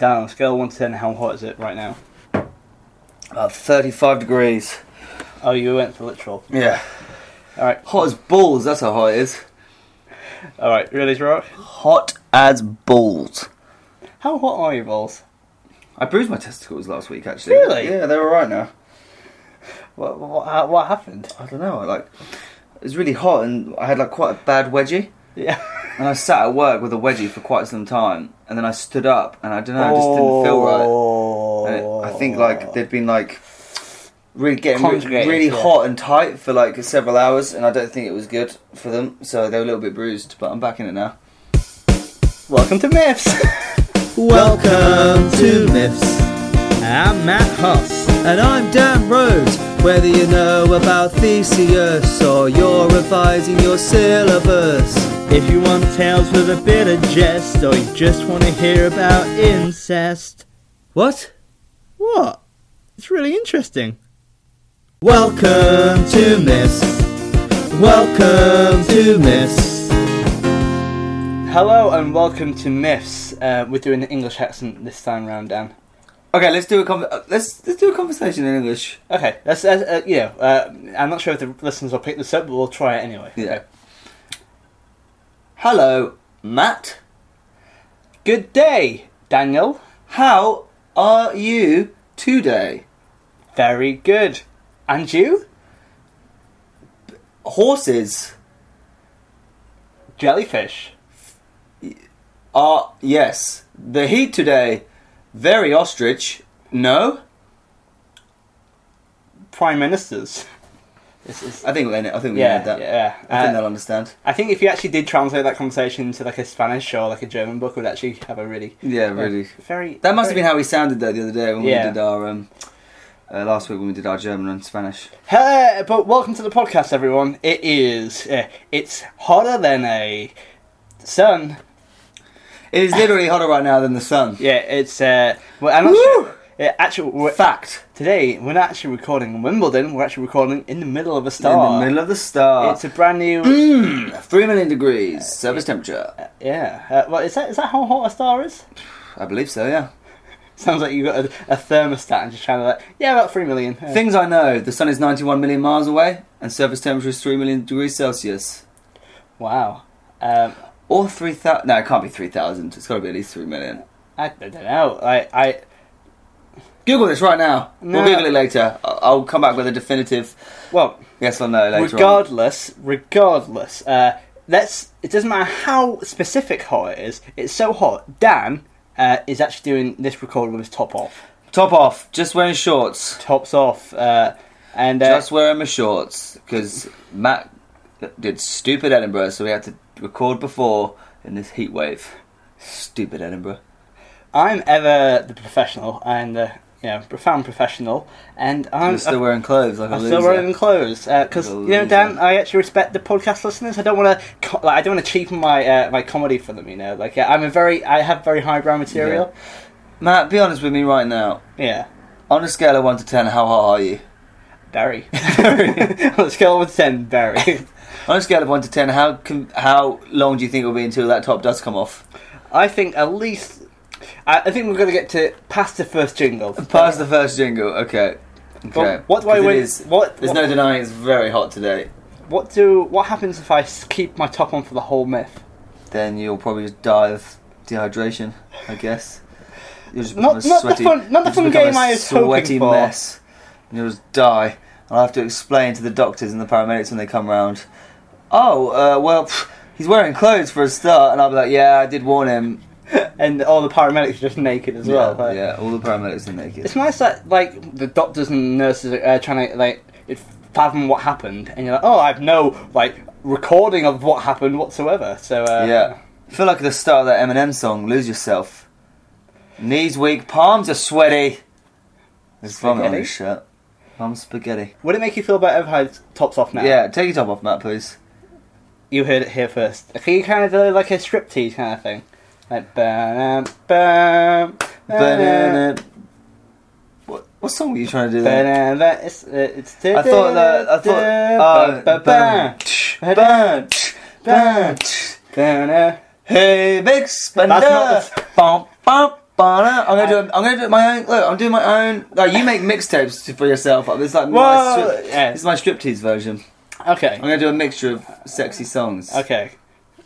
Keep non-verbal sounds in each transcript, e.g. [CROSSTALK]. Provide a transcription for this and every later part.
Dan, on a scale of 1 to 10, how hot is it right now? About 35 degrees. Oh, you went for literal. Yeah. Alright, Hot as balls, that's how hot it is. alright, really, Rock? Hot as balls. How hot are your balls? I bruised my testicles last week, actually. Really? Yeah, they're alright now. What, what, what happened? I don't know, I like... It was really hot and I had like quite a bad wedgie. Yeah. And I sat at work with a wedgie for quite some time. And then I stood up and I don't know, I just didn't feel right. And it, I think like they'd been like really getting re- really yeah. hot and tight for like several hours, and I don't think it was good for them. So they were a little bit bruised, but I'm back in it now. Welcome to Myths! [LAUGHS] Welcome to Myths. I'm Matt Hoss. And I'm Dan Rhodes. Whether you know about Theseus or you're revising your syllabus. If you want tales with a bit of jest or you just want to hear about incest. What? What? It's really interesting. Welcome to Myths. Welcome to Myths. Hello and welcome to Myths. Uh, we're doing an English accent this time round, Dan. Okay, let's do a con- uh, let's let's do a conversation in English. Okay, that's, uh, uh, you know, uh, I'm not sure if the listeners will pick this up, but we'll try it anyway. Yeah. Okay. Hello, Matt. Good day, Daniel. How are you today? Very good. And you? Horses Jellyfish. are yes. The heat today, very ostrich. No, Prime Ministers. This is, I think we I think we yeah, need that. yeah. I think Uh, they'll understand. I think if you actually did translate that conversation into like a Spanish or like a German book, it would actually have a really Yeah, really. very. That must have been how we sounded though the other day when Yeah. we did our um, uh, last week when we did our German and Spanish. Hello, but welcome to the podcast, everyone. It is. Uh, it's hotter than a sun. It is literally hotter right now than the sun. Yeah, it's. Uh, well, I'm not Woo! sure. Yeah, actually, Fact. today we're not actually recording in Wimbledon. We're actually recording in the middle of a star. In the middle of the star. It's a brand new. Mm, three million degrees surface temperature. Yeah. Uh, well, is that is that how hot a star is? I believe so. Yeah. [LAUGHS] Sounds like you've got a, a thermostat and just trying to like. Yeah, about three million. Uh, Things I know: the sun is 91 million miles away, and surface temperature is three million degrees Celsius. wow. Um, Or three thousand? No, it can't be three thousand. It's got to be at least three million. I, I don't know. I, I Google this right now. No. We'll Google it later. I- I'll come back with a definitive well, yes or no later on. regardless, regardless, uh, let's. It doesn't matter how specific hot it is. It's so hot. Dan uh, is actually doing this recording with his top off, Top off. Just wearing shorts. tops off, uh, and uh, Just wearing my shorts because Matt did stupid Edinburgh, so we had to record before in this heat wave. Stupid Edinburgh. I'm ever the professional and uh, you know profound professional, and I'm I'm still wearing clothes like I'm still wearing clothes because Like you know. Dan. I actually respect the podcast listeners. I don't want to, like, I don't want to cheapen my uh, my comedy for them. You know, like uh, I'm a very, I have very highbrow material. Matt, be honest with me right now. Yeah, On a scale of one to ten, how hot are you? very. [LAUGHS] On a scale of one to ten, very. [LAUGHS] On a scale of one to ten, how com- how long do you think it'll be until that top does come off? I think at least, I, I think we're going to get to past the first jingle. Past the first jingle, okay. Okay. What do I win? is- What? There's what, no denying it's very hot today. what do? What happens if I keep my top on for the whole myth? Then you'll probably just die of dehydration, I guess. You'll just Not- not the fun- not the fun game a I was hoping sweaty for. mess. And you'll just die. I'll have to explain to the doctors and the paramedics when they come round. Oh, uh, well, pff, he's wearing clothes for a start, and I'll be like, yeah, I did warn him. [LAUGHS] And all the paramedics are just naked as well. yeah, like- yeah, all the paramedics are naked. It's nice that like the doctors and nurses are uh, trying to like fathom what happened, and you're like, oh, I've no like recording of what happened whatsoever. So uh, Yeah. I feel like the start of that Eminem song, Lose Yourself. Knees weak, palms are sweaty. There's vomit on his shirt. Palms spaghetti. Would it make you feel better if I had tops off now? Yeah, take your top off, Matt, please. You heard it here first. Can you kind of do like a striptease kind of thing? Like bam bam Banana. What, what song were you trying to do there? It's uh, it's. I thought that. I thought. Ba- ba- bam, ba- bam, bam. Hey, big spender. That's not. I'm gonna do. I'm gonna do my own. Look, I'm doing my own. Like you make mixtapes for yourself. Is like my Well, strip, yeah. this is my striptease version. Okay. I'm gonna do a mixture of sexy songs. Okay.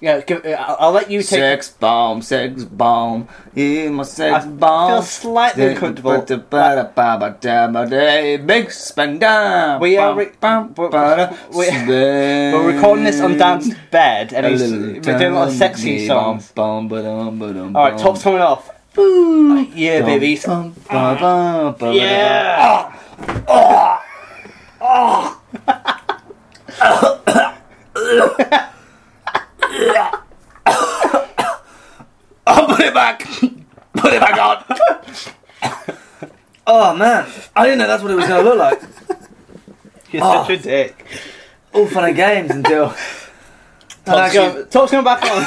Yeah, give, uh, I'll, I'll let you take. Sex bomb, sex bomb, yeah, my sex I sex feel bomb. slightly uncomfortable. Big. We are re- we- We're recording this on Dan's bed, and he's, we're doing a lot of sexy songs. All right, top's coming off. Yeah, babies. Yeah. Oh, put it back. Put it back on. oh man, I didn't know that's what it was going to look like. You're Oh. such a dick. All fun and games until. Top's actually- going, top's going back on.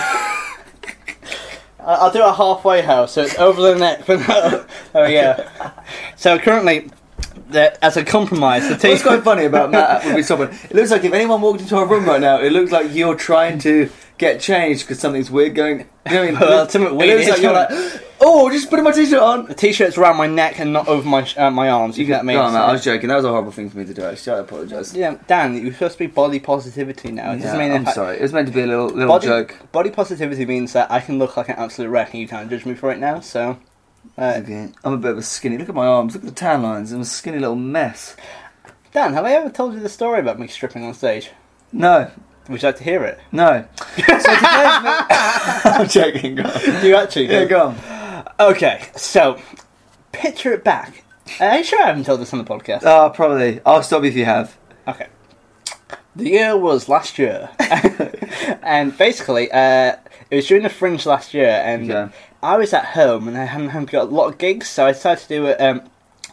I- I'll do a halfway house, so it's over the neck. But no. [LAUGHS] There we go. So currently, the, as a compromise, the What's team. quite funny about Matt would be [LAUGHS] someone. It looks like if anyone walked into our room right now, it looks like you're trying to get changed because something's weird going. You know what I mean? [LAUGHS] Well, ultimate It weird looks like you're like, oh, just putting my t-shirt on. The t-shirt's around my neck and not over my sh- uh, my arms. You get me? On, Matt. I was joking. That was a horrible thing for me to do. Actually, I apologise. Yeah, Dan, you're supposed to be body positivity now. It doesn't Yeah, mean I'm sorry. It was meant to be a little little Body, joke. body positivity means that I can look like an absolute wreck and you can't judge me for it now. So, uh, Okay. I'm a bit of a skinny. Look at my arms. Look at the tan lines. I'm a skinny little mess. Dan, have I ever told you the story about me stripping on stage? No, Would you like to hear it? no. [LAUGHS] so today's [LAUGHS] I'm joking. Go on. You actually? Yeah, go on. Okay, so picture it back. Uh, Are you sure I haven't told this on the podcast? Oh, probably. I'll stop if you have. Okay. The year was last year, [LAUGHS] and basically, uh, it was during the Fringe last year, and Yeah. I was at home and I hadn't, got a lot of gigs, so I decided to do a um,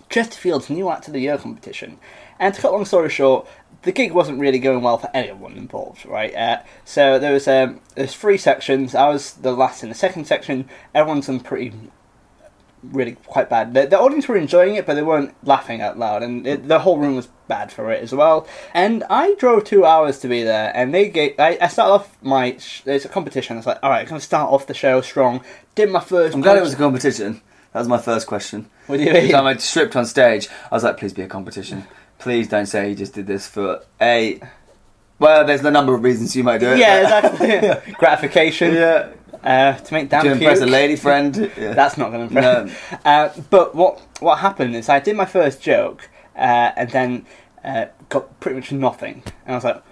Chesterfield's New Act of the Year competition. And to cut long story short, the gig wasn't really going well for anyone involved, right? Uh, so there was um, there's three sections. I was the last in the second section. Everyone's done pretty really quite bad. The, the audience were enjoying it, but they weren't laughing out loud, and it, the whole room was bad for it as well. And I drove two hours to be there, and they gave. I, I started off my. Sh- there's a competition. I was like, all right, I'm gonna start off the show strong. Did my first. I'm glad it was a competition. That was my first question. What do you mean? time I stripped on stage, I was like, please be a competition. Please don't say you just did this for a. Well, there's a number of reasons you might do it. Yeah, [LAUGHS] exactly. [LAUGHS] Gratification. yeah. Uh, to make Dan To impress a lady [LAUGHS] friend. Yeah. That's not going to No. impress. Uh, but what what happened is I did my first joke, uh, and then uh, got pretty much nothing. And I was like,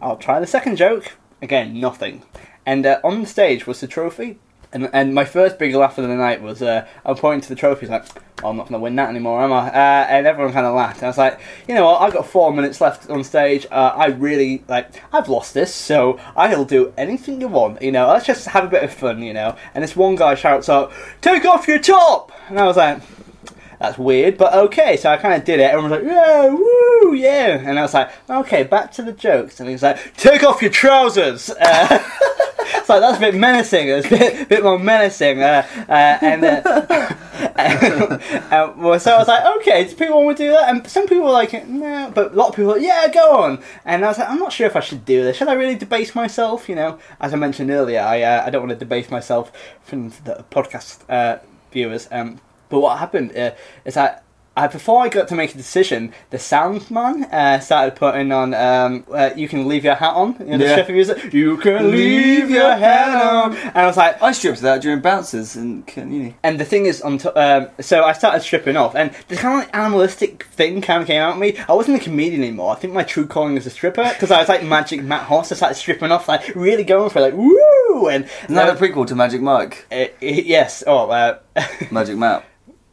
I'll try the second joke. Again, nothing. And uh, on the stage was the trophy. And, and my first big laugh of the night was uh, I'm pointing to the trophy, like, oh, I'm not going to win that anymore, am I? Uh, and everyone kind of laughed. And I was like, you know what? I've got four minutes left on stage. Uh, I really like. I've lost this, so I'll do anything you want. You know, let's just have a bit of fun. You know. And this one guy shouts out, "Take off your top!" And I was like. That's weird, but okay. So I kind of did it. Everyone was like, "Yeah, woo, yeah!" And I was like, "Okay, back to the jokes." And he was like, "Take off your trousers." [LAUGHS] Uh, [LAUGHS] it's like that's a bit menacing. It's a bit, bit more menacing. Uh, uh, and uh, [LAUGHS] uh, well, so I was like, "Okay, do people want to do that?" And some people were like, "No," but a lot of people, were like, "Yeah, go on." And I was like, "I'm not sure if I should do this. Should I really debase myself?" You know, as I mentioned earlier, I uh, I don't want to debase myself from the podcast viewers. Um, but what happened uh, is that uh, before I got to make a decision, the sound man uh, started putting on um, uh, "You Can Leave Your Hat On." You know, the Yeah. Sheffield music. You can leave your hat on, and I was like, I stripped that during bounces uni. and the thing is, on to, um, so I started stripping off, and the kind of like animalistic thing kind of came out of me. I wasn't a comedian anymore. I think my true calling is a stripper because I was like Magic Matt Hoss. I started stripping off, like really going for it, like woo, and Isn't that a prequel to Magic Mike? uh, yes, oh. Uh, [LAUGHS] Magic Matt.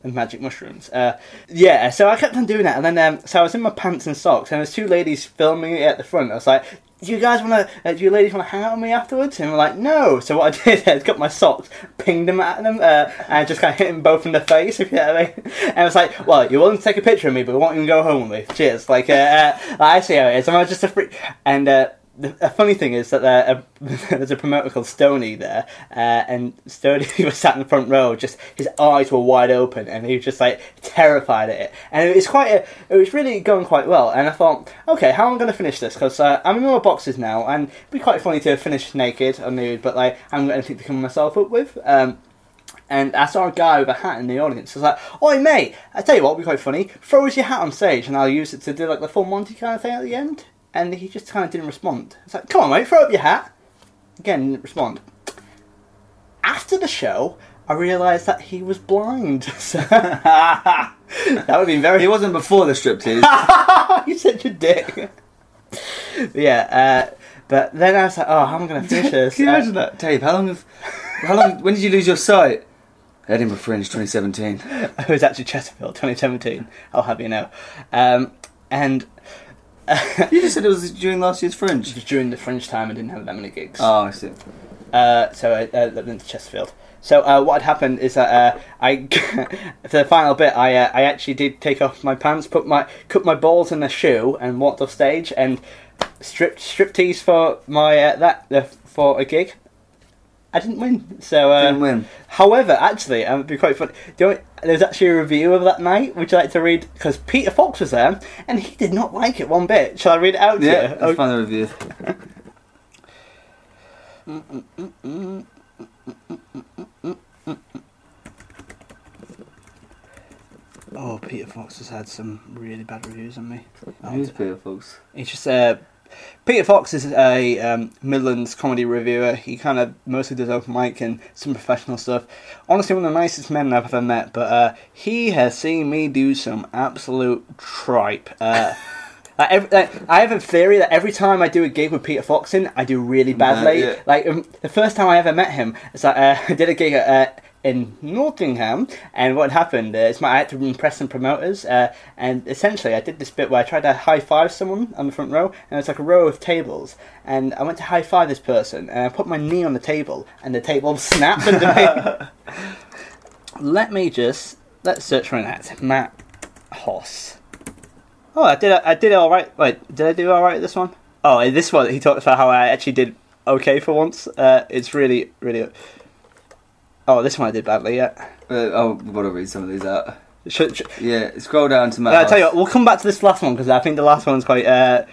And magic mushrooms. Uh, yeah, so I kept on doing that, and then um, so I was in my pants and socks, and there's two ladies filming it at the front. I was like, "Do you guys want to? Uh, do you ladies want to hang out with me afterwards?" And we're like, "No." So what I [LAUGHS] did is got my socks, pinged them at them, uh, and just kind of hit them both in the face. [LAUGHS] If you know what I mean. And I was like, "Well, you're willing to take a picture of me, but you to go home with me. Cheers." Like, uh, uh, I see how it is. I'm just a freak, and. The, the funny thing is that uh, [LAUGHS] there's a promoter called Stony there, uh, and Stony [LAUGHS] was sat in the front row, just his eyes were wide open, and he was just like terrified at it. And it was quite, a, it was really going quite well. And I thought, okay, how am I going to finish this? Because uh, I'm in my boxes now, and it'd be quite funny to finish naked or nude, but like I haven't got anything to cover myself up with. Um, And I saw a guy with a hat in the audience. I was like, "Oi, mate! I tell you what, would be quite funny. Throw us your hat on stage, and I'll use it to do like the full Monty kind of thing at the end." And he just kind of didn't respond. It's like, "Come on, mate, throw up your hat." Again, didn't respond. After the show, I realised that he was blind. [LAUGHS] [LAUGHS] That would have been very. He wasn't before the striptease. You're [LAUGHS] such a dick. yeah, uh, but then I was like, oh, how am I going to finish this? Can you Uh, imagine that, Dave? How long have, how long? When did you lose your sight? Edinburgh Fringe 2017. it was actually Chesterfield, 2017. I'll have you know. Um, and [LAUGHS] You just said it was during last year's Fringe. during the Fringe time, I didn't have that many gigs. Oh, I see. Uh, so I uh, lived in Chesterfield. So uh, what had happened is that uh, I, for [LAUGHS] the final bit, I uh, I actually did take off my pants, put my cut my balls in a shoe, and walked off stage and stripped striptease for my uh, that uh, for a gig. I didn't win. So uh, Didn't win. However, actually, um, it'd be quite funny. You know, there's actually a review of that night. Would you like to read? Because Peter Fox was there, and he did not like it one bit. Shall I read it out to Yeah, you? let's find the review. [LAUGHS] Oh, Peter Fox has had some really bad reviews on me. Who's Peter Fox? He's just uh, Peter Fox is a um, Midlands comedy reviewer. He kind of mostly does open mic and some professional stuff. Honestly, one of the nicest men I've ever met. But uh, he has seen me do some absolute tripe. Uh, [LAUGHS] like every, like, I have a theory that every time I do a gig with Peter Fox in, I do really badly. yeah. Like um, the first time I ever met him, it's like uh, [LAUGHS] I did a gig at. Uh, in Nottingham, and what happened is my I had to impress some promoters, uh, and essentially I did this bit where I tried to high five someone on the front row, and it's like a row of tables, and I went to high five this person, and I put my knee on the table, and the table [LAUGHS] snapped under me. [LAUGHS] Let me just let's search for an act. Matt Hoss. Oh, I did. I did it all right. Wait, did I do all right this one? Oh, this one he talks about how I actually did okay for once. Uh, it's really, really. Oh, this one I did badly. Yeah. Uh, oh, we've got to read some of these out. Should, should, Yeah, scroll down to my. yeah, I'll tell you what. We'll come back to this last one because I think the last one's quite. Uh,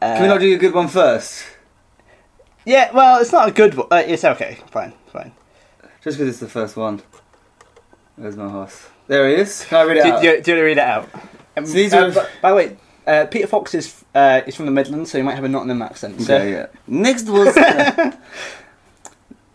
uh, Can we not do a good one first? Yeah, well, it's not a good one. Uh, it's okay. Fine, fine. Just because it's the first one. Where's my horse? There he is. Can I read it Do, out? do, do you want to read it out? Um, So these uh, are- b- by the way, uh, Peter Fox is uh, is from the Midlands, so he might have a Nottingham accent. So Okay, yeah. Next was. [LAUGHS] [LAUGHS]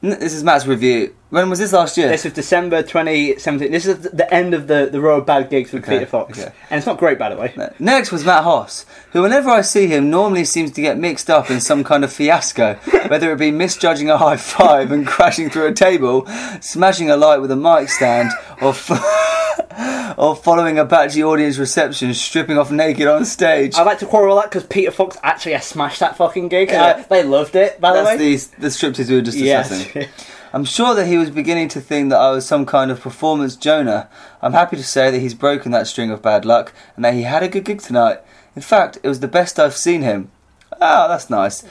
This is Matt's review. When was this last year? This was December 2017. This is the end of the, the row of bad gigs with Okay, Peter Fox. okay. And it's not great, by the way. No. Next was Matt Hoss, who, whenever I see him, normally seems to get mixed up in some kind of fiasco, [LAUGHS] whether it be misjudging a high five and crashing through a table, smashing a light with a mic stand, or, f- [LAUGHS] or following a patchy audience reception, stripping off naked on stage. I'd like to quarrel that because Peter Fox actually smashed that fucking gig. Yeah. Uh, they loved it, by the way. That's the, the striptease we were just discussing. yes. [LAUGHS] I'm sure that he was beginning to think that I was some kind of performance Jonah. I'm happy to say that he's broken that string of bad luck and that he had a good gig tonight. In fact, it was the best I've seen him. Ah, that's nice.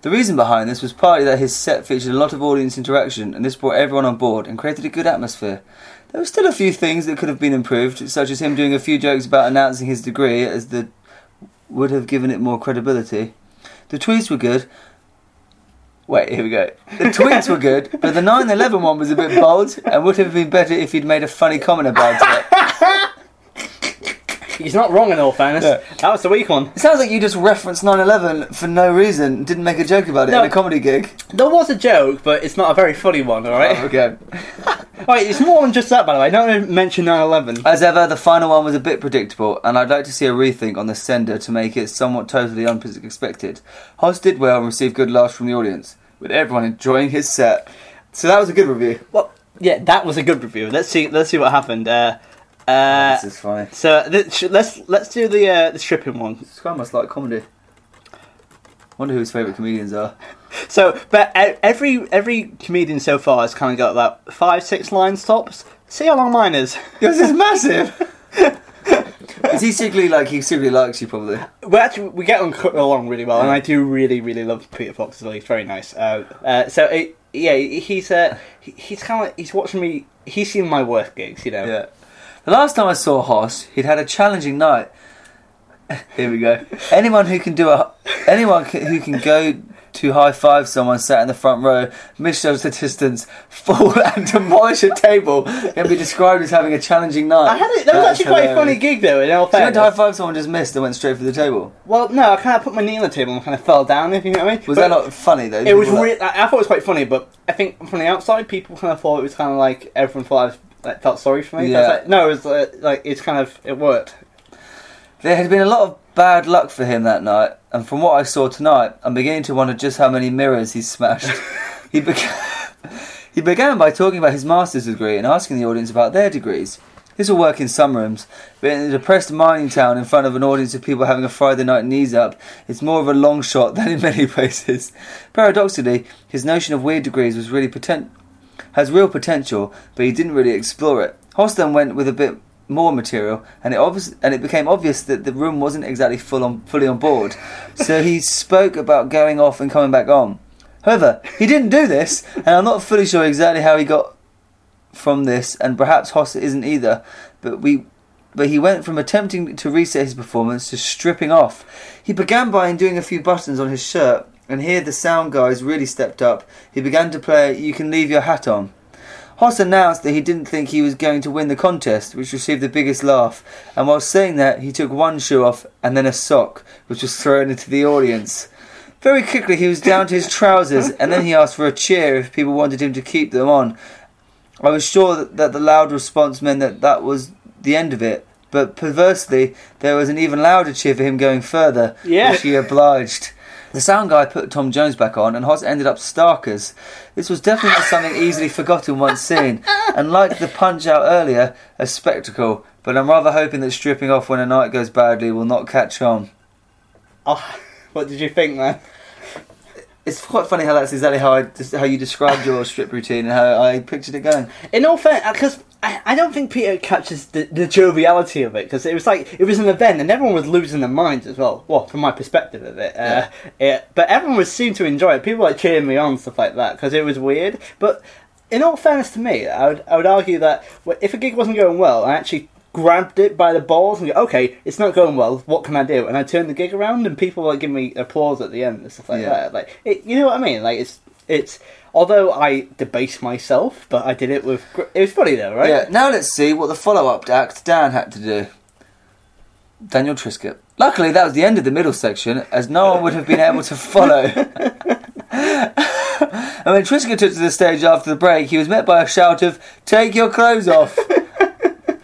The reason behind this was partly that his set featured a lot of audience interaction and this brought everyone on board and created a good atmosphere. There were still a few things that could have been improved, such as him doing a few jokes about announcing his degree as the would have given it more credibility. The tweets were good, Wait, here we go. The tweets were good, but the 9 11 one was a bit bold and would have been better if he'd made a funny comment about it. [LAUGHS] He's not wrong in all fairness. Yeah. That was the weak one. It sounds like you just referenced 9 11 for no reason, didn't make a joke about it No. in a comedy gig. There was a joke, but it's not a very funny one, alright? Oh, okay. [LAUGHS] Wait, it's more than just that, by the way. Don't mention 9 11. As ever, the final one was a bit predictable, and I'd like to see a rethink on the sender to make it somewhat totally unexpected. Hoss did well and received good laughs from the audience, with everyone enjoying his set. So that was a good review. Well, yeah, that was a good review. Let's see. Let's see what happened. Uh, uh, this is funny. so th- let's let's do the uh, the stripping one. It's quite much like comedy. Wonder who his favourite comedians are. So, but every every comedian so far has kind of got about five six lines tops. See how long mine is. [LAUGHS] Yours is massive. [LAUGHS] is he secretly like he secretly likes you probably? We actually we get on along really well, and I do really really love Peter Fox well. He's very nice. Uh, uh, so it, yeah, he's uh, he- he's kind of he's watching me. He's seen my worst gigs, you know. Yeah. The last time I saw Hoss, he'd had a challenging night. [LAUGHS] Here we go. Anyone who can do a anyone c- who can go to high five someone sat in the front row, misjudge the distance, [LAUGHS] fall and demolish a table, can be described as having a challenging night. I had it. That was That's actually quite a funny gig, though. In all So you went to high fairness. five someone just missed and went straight for the table. Well, no, I kind of put my knee on the table and kind of fell down. If you know what I mean. Was But that not funny though? It was People re- I I thought it was quite funny, but I think from the outside, people kind of thought it was kind of like everyone thought I was, like, felt sorry for me. So I was Yeah. like, no, it was uh, like it's kind of it worked. There had been a lot of bad luck for him that night, and from what I saw tonight, I'm beginning to wonder just how many mirrors he's smashed. [LAUGHS] he began. He began by talking about his master's degree and asking the audience about their degrees. This will work in some rooms, but in a depressed mining town in front of an audience of people having a Friday night knees up, it's more of a long shot than in many [LAUGHS] places. Paradoxically, his notion of weird degrees was really potent- has real potential, but he didn't really explore it. Hoss then went with a bit more material, and it obvious and it became obvious that the room wasn't exactly full on fully on board. so he [LAUGHS] spoke about going off and coming back on. However, he didn't do this, and I'm not fully sure exactly how he got from this, and perhaps Hoss isn't either. But we, but he went from attempting to reset his performance to stripping off. He began by undoing a few buttons on his shirt, and here the sound guys really stepped up. He began to play "You Can Leave Your Hat On." Hoss announced that he didn't think he was going to win the contest, which received the biggest laugh. And while saying that, he took one shoe off and then a sock, which was thrown into the audience. Very quickly, he was down to his trousers, and then he asked for a cheer if people wanted him to keep them on. I was sure that, that the loud response meant that that was the end of it, but perversely, there was an even louder cheer for him going further, Yeah. which he obliged. The sound guy put Tom Jones back on, and Hoss ended up starkers. This was definitely not something easily forgotten once seen, and like the punch out earlier, a spectacle. But I'm rather hoping that stripping off when a night goes badly will not catch on. Oh, what did you think, man? It's quite funny how that's exactly how I how you described your strip routine and how I pictured it going. In all fairness, because uh, I, I don't think Peter catches the, the joviality of it, because it was like it was an event and everyone was losing their minds as well. Well, from my perspective of it, uh, it but everyone was seemed to enjoy it. People like cheering me on, stuff like that, because it was weird. But in all fairness to me, I would I would argue that if a gig wasn't going well, I actually grabbed it by the balls and go, okay, it's not going well. What can I do? And I turned the gig around, and people like give me applause at the end and stuff like Yeah. that. Like, it, you know what I mean? Like, it's it's. Although I debased myself, but I did it with. gr- It was funny though, right? Yeah. Now let's see what the follow-up act Dan had to do. Daniel Triscup. Luckily, that was the end of the middle section, as no one would have been able to follow. [LAUGHS] and when Triscup took to the stage after the break, he was met by a shout of "Take your clothes off."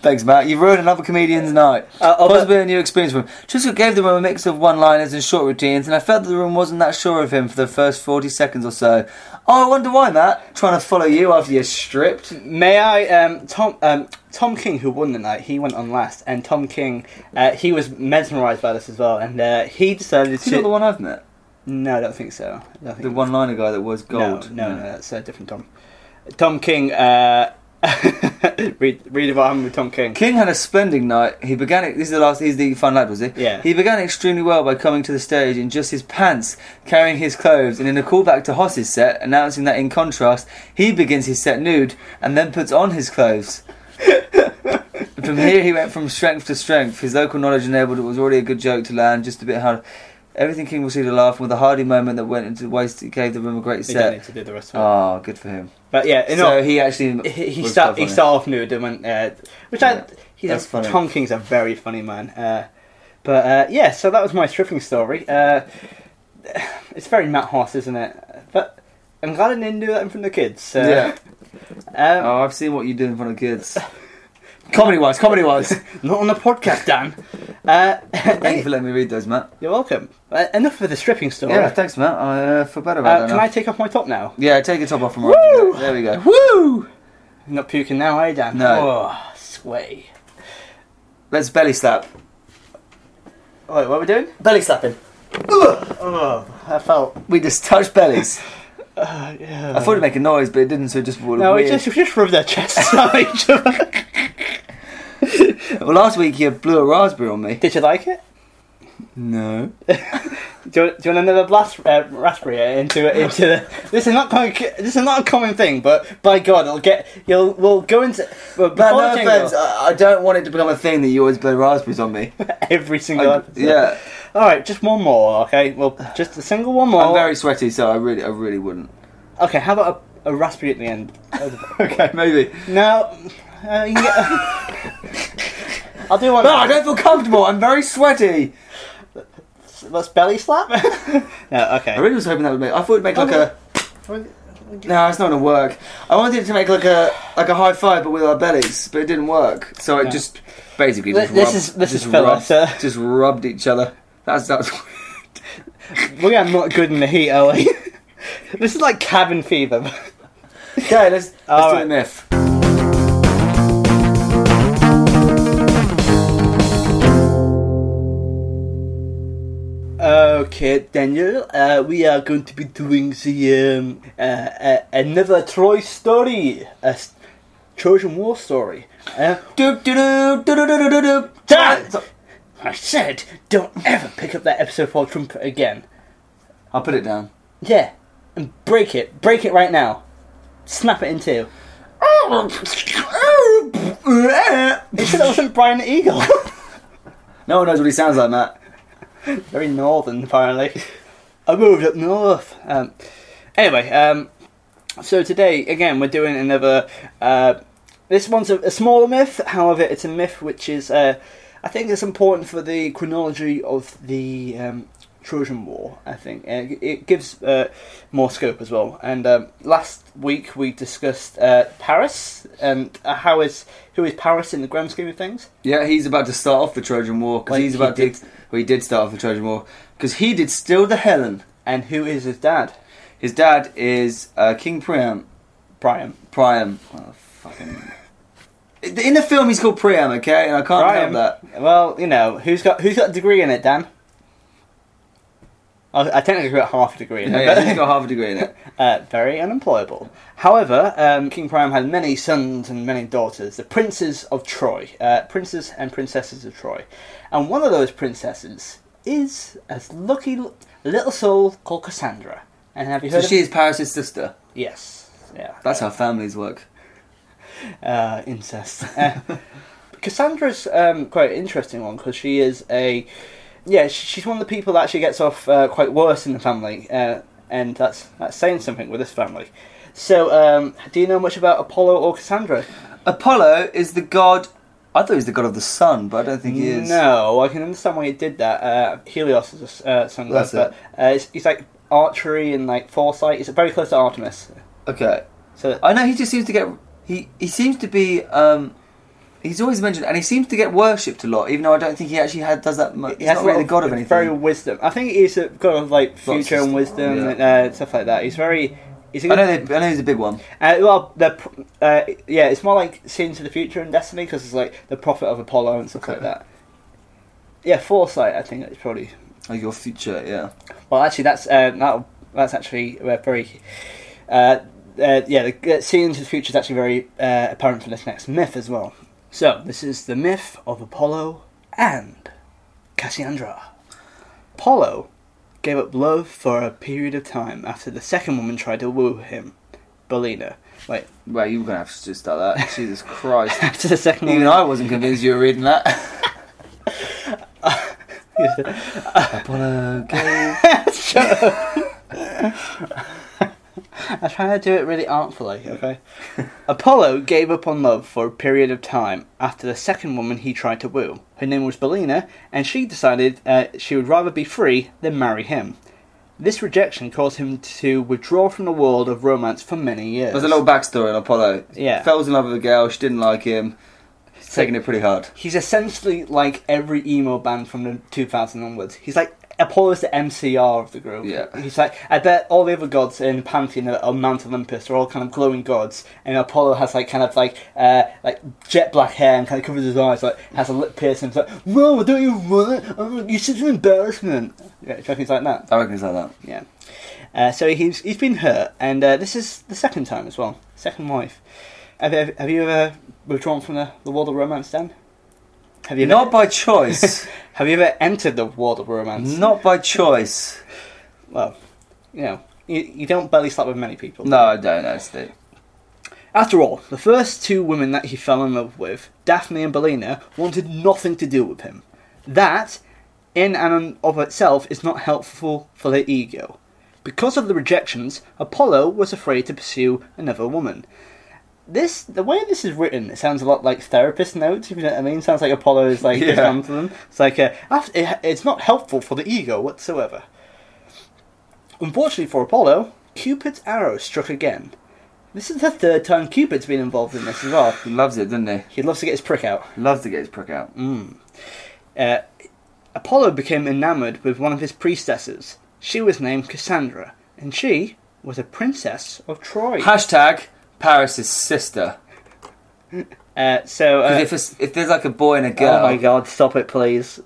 Thanks, Matt. You've ruined another comedian's night. Uh, oh, Possibly a new experience for him. Triscup gave the room a mix of one-liners and short routines, and I felt that the room wasn't that sure of him for the first 40 seconds or so. Oh, I wonder why, Matt. Trying to follow you after you're stripped. May I? Um, Tom um, Tom King, who won the night, he went on last, and Tom King, uh, he was mesmerised by this as well, and uh, he decided Is he not the one I've met? No, I don't think so. Don't think The one-liner guy that was gold. No, no, no, that's a different Tom. Tom King. Uh, read read about him with Tom King. King had a splendid night. He began it. This is the last. He's the fun lad, was he? Yeah. He began extremely well by coming to the stage in just his pants, carrying his clothes, and in a callback to Hoss's set, announcing that in contrast, he begins his set nude and then puts on his clothes. [LAUGHS] from here, he went from strength to strength. His local knowledge enabled it was already a good joke to land, just a bit hard. Everything King received a laugh, and with a hearty moment that went into waste, it gave the room a great We don't set. need to do the rest of it. Oh, good for him. But yeah, you so he actually he, he start he started off nude and went, uh, which Yeah, I he's that's a, funny. Tom King's a very funny man. Uh, but uh, yeah, so that was my stripping story. Uh, it's very Matt Hoss, isn't it? But I'm glad I didn't do that in front of the kids. So, Yeah. um, Oh, I've seen what you do in front of the kids. [LAUGHS] comedy wise, comedy [LAUGHS] wise. not on the podcast, Dan. Uh, [LAUGHS] Thank [LAUGHS] you for letting me read those, Matt. you're welcome. Uh, enough of the stripping story. Yeah, thanks, Matt. I uh, feel better about Uh, that can now. I take off my top now? Yeah, take your top off from Woo! There we go. Woo! Not puking now, eh, Dan? No. Oh, sway. Let's belly slap. Wait, what are we doing? Belly slapping. Oh, I felt. We just touched bellies. Uh, yeah. I thought it'd make a noise, but it didn't, so it just No, we just we just rubbed their chests on each other. Well, last week you blew a raspberry on me. Did you like it? No. [LAUGHS] Do you, do you want another blast uh, raspberry into into the? This is not common, this is not a common thing, but by God, it'll get you'll we'll go into. Well, No, before no the jingle, offense. I, I don't want it to become a thing that you always blow raspberries on me. [LAUGHS] every single I, episode. yeah. All right, just one more. Okay, well, just a single one more. I'm very sweaty, so I really, I really wouldn't. Okay, how about a, a raspberry at the end? [LAUGHS] Okay, maybe. no, uh, you can get. I'll do one. No, I don't feel comfortable. I'm very sweaty. Let's belly slap. [LAUGHS] no, okay. I really was hoping that would make. I thought it'd make like a. No, it's not gonna work. I wanted it to make like a like a high five, but with our bellies, but it didn't work. So it No. just basically Th- just this rubbed, is- this just is filler, rubbed, sir. just rubbed each other. That's that's. We are not good in the heat, are we? [LAUGHS] this is like cabin fever. okay, let's let's All do right. the myth. Okay, Daniel, uh, we are going to be doing the um, uh, uh, another Troy story, a s- Trojan War story. Uh, Do do do do do do do do. Dan! I said, don't ever pick up that episode for trumpet again. I'll put it down. Yeah, and break it, break it right now. Snap it in two. Sure that wasn't Brian Eagle? No one knows what he sounds like, Matt. [LAUGHS] Very northern, apparently. [LAUGHS] I moved up north. Um, anyway, um, so today, again, we're doing another. Uh, this one's a, a smaller myth, however, it's a myth which is. Uh, I think it's important for the chronology of the um, Trojan War, I think. And it, it gives uh, more scope as well. And um, last week we discussed uh, Paris and uh, how is. Who is Paris in the grand scheme of things? Yeah, he's about to start off the Trojan War because Wait, he's he about did- to. Well, he did start off the Trojan War because he did steal the Helen. And who is his dad? His dad is uh, King Priam. Priam. Priam. Oh, fucking. In the film, he's called Priam, okay, and I can't Priam. help that. Well, you know, who's got who's got a degree in it, Dan? I, I technically got half a degree in it, yeah, he's got half a degree in it. [LAUGHS] uh, very unemployable. However, um, King Priam had many sons and many daughters, the princes of Troy, uh, princes and princesses of Troy, and one of those princesses is a lucky little soul called Cassandra. And have you So heard? of she is Paris' sister. Yes, yeah. That's how families work. uh, incest. Uh, [LAUGHS] Cassandra's um, quite an interesting one because she is a yeah she's one of the people that actually gets off uh, quite worse in the family, uh, and that's that's saying something with this family. So, um, do you know much about Apollo or Cassandra? Apollo is the god. I thought he was the god of the sun, but I don't think he is. No, I can understand why he did that. Uh, Helios is a uh, sun god, but uh, it's, it's like archery and like foresight. It's very close to Artemis. Okay. So I know he just seems to get. He he seems to be. um He's always mentioned, and he seems to get worshipped a lot, even though I don't think he actually had, does that much. He He's not really the god of anything. Very wisdom. I think he's a god of like future of and wisdom yeah. and uh, stuff like that. He's very. He's a I good, know, they, I know he's a big one. uh, well, the uh, yeah, it's more like seeing to the future and Destiny because it's like the prophet of Apollo and stuff like that. Yeah, foresight. I think it's probably. Like your future, yeah. Well, actually, that's uh, that, that's actually uh, very. Uh, uh, yeah, the, seeing into the future is actually very uh, apparent from this next myth as well. So, this is the myth of Apollo and Cassandra. Apollo gave up love for a period of time after the second woman tried to woo him, Bolina. Wait, Well, you were gonna have to just start that. [LAUGHS] Jesus Christ! after the second Even woman. I wasn't convinced you were reading that. [LAUGHS] Apollo gave. [LAUGHS] Shut up. I'm trying to do it really artfully, okay? Apollo gave up on love for a period of time after the second woman he tried to woo. Her name was Bolina, and she decided uh, she would rather be free than marry him. This rejection caused him to withdraw from the world of romance for many years. There's a little backstory on Apollo. Yeah. Fell in love with a girl. She didn't like him. He's taking it pretty hard. He's essentially like every emo band from the 2000 onwards. He's like Apollo's the MCR of the group. Yeah. He's like I bet all the other gods in the pantheon of Mount Olympus are all kind of glowing gods, and Apollo has like kind of like uh, like jet black hair and kind of covers his eyes, like has a lip piercing. It's like, no, don't you run it? Oh, You're such an embarrassment. Yeah, do you reckon he's like that? I reckon it's like that. Yeah. Uh, so he's he's been hurt, and uh, this is the second time as well. Second wife. Have you, have you ever withdrawn from the, the world of romance, Dan? Have you ever, Not by choice. [LAUGHS] have you ever entered the world of romance? Not by choice. Well, you know, you, you don't belly slap with many people. do No, you? I don't actually. After all, the first two women that he fell in love with, Daphne and Bolina, wanted nothing to do with him. That in and of itself is not helpful for the ego. Because of the rejections, Apollo was afraid to pursue another woman. This, the way this is written, it sounds a lot like therapist notes. If you know what I mean, sounds like Apollo is like Yeah. yeah. to them. It's like uh, it, it's not helpful for the ego whatsoever. Unfortunately for Apollo, Cupid's arrow struck again. This is the third time Cupid's been involved in this as well. He loves it, doesn't he? He loves to get his prick out. Loves to get his prick out. Mm. Uh, Apollo became enamored with one of his priestesses. She was named Cassandra, and she was a princess of Troy. Hashtag Paris' sister. Uh, so, 'Cause uh, if, it's, if there's like a boy and a girl oh my god, stop it, please.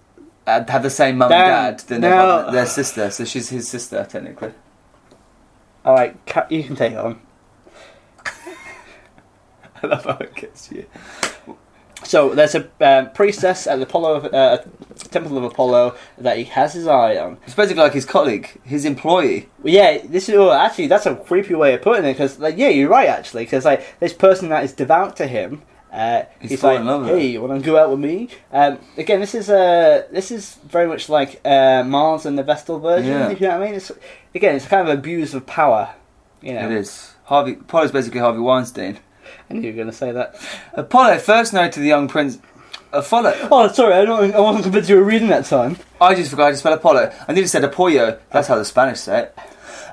uh, have the same mum and dad, then they're, no. their sister. So she's his sister, technically. All right, ca- you can take it on. [LAUGHS] I love how it gets you. So there's a uh, priestess at the Apollo, uh, Temple of Apollo that he has his eye on. It's basically like his colleague, his employee. Well, yeah, this is oh, actually that's a creepy way of putting it because like yeah, you're right actually because like this person that is devout to him. Uh, He's he's like, "Hey, you want to go out with me?" Um, again, this is uh, this is very much like uh, Mars and the Vestal Virgin. Yeah. If you know what I mean. It's again, it's kind of abuse of power. You know, It is. Harvey Apollo's basically Harvey Weinstein. I knew you were going to say that. Apollo first to the young prince. Apollo. Oh, sorry, I don't. I wasn't convinced you were reading that time. I just forgot how to spell Apollo. I nearly said Apollo. That's how the Spanish say it.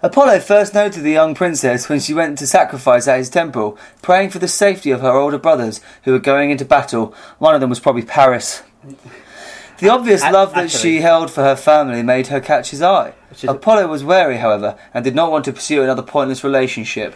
Apollo first noted the young princess when she went to sacrifice at his temple, praying for the safety of her older brothers who were going into battle. One of them was probably Paris. The obvious A- love that actually- she held for her family made her catch his eye. Apollo was wary, however, and did not want to pursue another pointless relationship.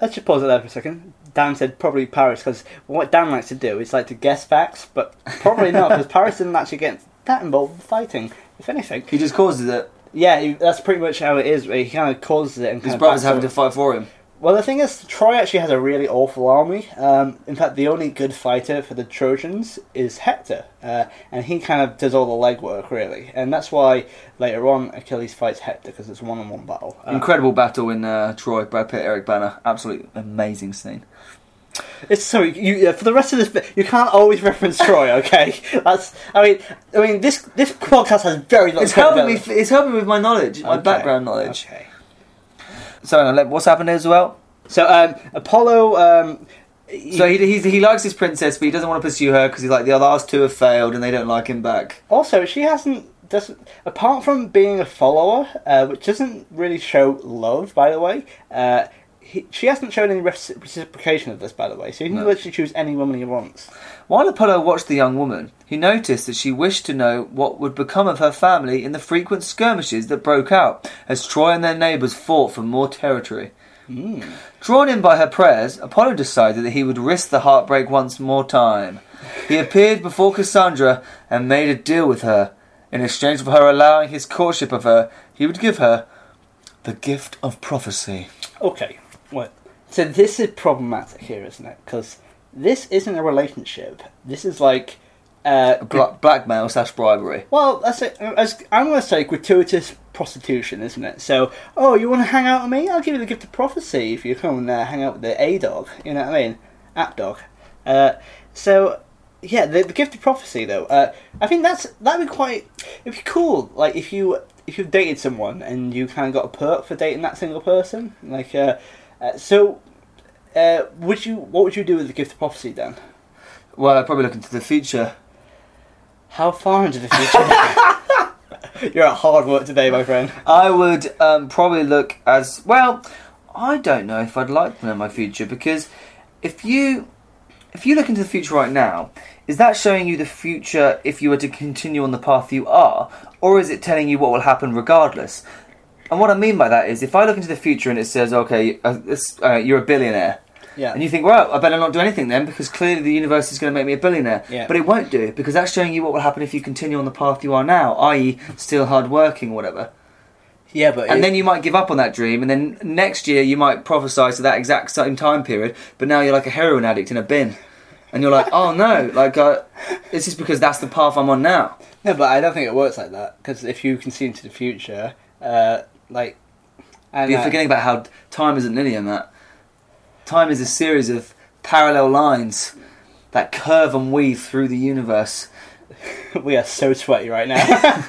Let's just pause it there for a second. Dan said probably Paris because what Dan likes to do is like to guess facts, but probably not because Paris didn't actually get that involved in fighting. If anything, He just causes it. yeah, he, that's pretty much how it is. Where he kind of causes it and His brothers having to fight for him. Well, the thing is, Troy actually has a really awful army. Um, in fact, the only good fighter for the Trojans is Hector, uh, and he kind of does all the legwork really, and that's why later on Achilles fights Hector because it's a one-on-one battle. Uh, Incredible battle in uh, Troy. Brad Pitt, Eric Bana. Absolutely amazing scene. It's sorry, you uh, for the rest of this bit, you can't always reference Troy. [LAUGHS] Okay, that's. I mean, I mean this this podcast has very. little It's helping me. It's helping with my knowledge, my Okay, background knowledge. Okay. So, hang on, let- what's happened as well? So um, Apollo. Um, So he, he's, he likes his princess, but he doesn't want to pursue her because he's like the last two have failed and they don't like him back. Also, she hasn't doesn't apart from being a follower, uh, which doesn't really show love. By the way, uh, he, she hasn't shown any reci- reciprocation of this. By the way, so he can No. literally choose any woman he wants. While Apollo watched the young woman, he noticed that she wished to know what would become of her family in the frequent skirmishes that broke out as Troy and their neighbours fought for more territory. Mm. Drawn in by her prayers, Apollo decided that he would risk the heartbreak once more time. He appeared before Cassandra and made a deal with her. In exchange for her allowing his courtship of her, he would give her the gift of prophecy. Okay, well, so this is problematic here, isn't it? Because this isn't a relationship. This is like. Uh, Bla- blackmail slash bribery. Well, that's it. As I'm going to say gratuitous prostitution, isn't it? So, oh, you want to hang out with me? I'll give you the gift of prophecy if you come and uh, hang out with the A dog. You know what I mean? App dog. Uh, so, yeah, the, the gift of prophecy though. Uh, I think that's that'd be quite. It'd be cool. Like if you if you've dated someone and you kind of got a perk for dating that single person. Like, uh, uh, so. Uh, would you? What would you do with the gift of prophecy then? Well, I'd probably look into the future. How far into the future? [LAUGHS] You're at hard work today, my friend. I would um, probably look as well. I don't know if I'd like to know my future because if you if you look into the future right now, is that showing you the future if you were to continue on the path you are, or is it telling you what will happen regardless? And what I mean by that is, if I look into the future and it says, "Okay, uh, this, uh, you're a billionaire," Yeah. and you think, "Well, I better not do anything then," because clearly the universe is going to make me a billionaire. Yeah. But it won't do because that's showing you what will happen if you continue on the path you are now, i.e., still hard working, whatever. yeah, but And it- then you might give up on that dream, and then next year you might prophesy to that exact same time period, but now you're like a heroin addict in a bin. And you're like, oh no, [LAUGHS] like, uh, it's just because that's the path I'm on now. no, but I don't think it works like that because if you can see into the future, uh, like, and You're forgetting about how time isn't linear, Matt. Time is a series of parallel lines that curve and weave through the universe. [LAUGHS] we are so sweaty right now.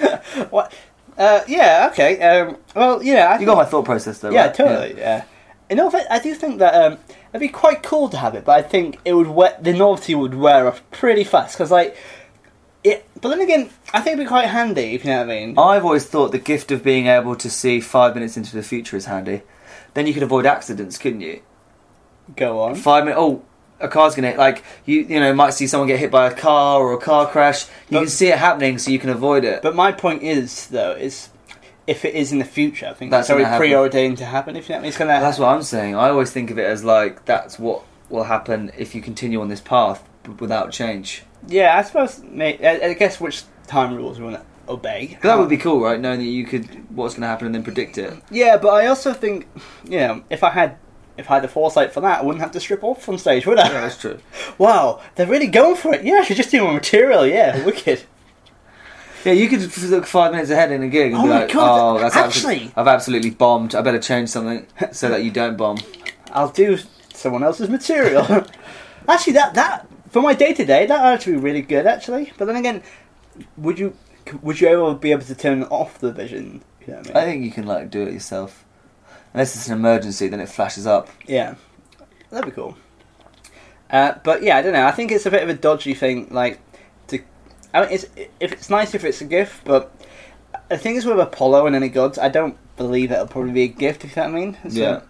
[LAUGHS] what? Uh, yeah, okay. Um, well, yeah, I You got my thought process though, yeah, right? totally. Yeah. In all fact, I do think that um, it'd be quite cool to have it, but I think it would wear, the novelty would wear off pretty fast because, like, it. But then again, I think it'd be quite handy if you know what I mean. I've always thought the gift of being able to see five minutes into the future is handy. Then you could avoid accidents, couldn't you? Go on. Five minutes. Oh, a car's gonna hit. Like you, you know, might see someone get hit by a car or a car crash. You But- can see it happening, so you can avoid it. But my point is, though, is if it is in the future, I think That's that's already gonna happen. preordained to happen. If you know what I mean, it's gonna. That's what I'm saying. I always think of it as like that's what will happen if you continue on this path b- without change. Yeah, I suppose. May, I, I guess which time rules we want to obey. 'Cause that would um, be cool, right? Knowing that you could what's going to happen and then predict it. Yeah, but I also think, you know, if I had. If I had the foresight for that, I wouldn't have to strip off on stage, would I? Yeah, that's true. [LAUGHS] Wow, they're really going for it. Yeah, I should just do more material. Yeah, [LAUGHS] wicked. Yeah, you could f- look five minutes ahead in a gig and Oh be my like, God, "Oh, that's actually- absolutely, I've absolutely bombed. I better change something so that you don't bomb." [LAUGHS] I'll do someone else's material. actually, that that for my day to day, that would actually be really good. Actually, but then again, would you would you ever be able to turn off the vision? You know what I mean? I think you can like do it yourself, unless it's an emergency. Then it flashes up. Yeah, that'd be cool. Uh, but yeah, I don't know. I think it's a bit of a dodgy thing. Like, to, I mean, it's if it's nice if it's a gift, but the thing is with Apollo and any gods, I don't believe it'll probably be a gift. If you know what I mean. So- Yeah.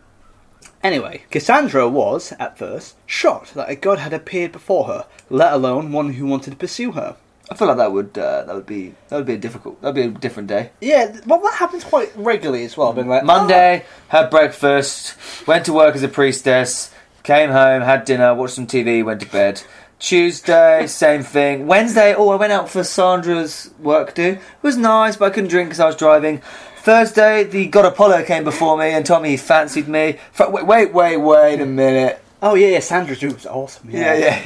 Anyway, Cassandra was at first shocked that a god had appeared before her, let alone one who wanted to pursue her. I feel like that would uh, that would be that would be a difficult. That'd be a different day. Yeah, th- well, that happens quite regularly as well. Being like, Monday, had breakfast, went to work as a priestess, came home, had dinner, watched some TV, went to bed. Tuesday, [LAUGHS] same thing. Wednesday, oh, I went out for Sandra's work do. It was nice, but I couldn't drink because I was driving. Thursday, the God Apollo came before me and told me he fancied me. Fr- Wait, wait, wait, wait a minute. Oh yeah, yeah, Sandra's room was awesome. Yeah, yeah,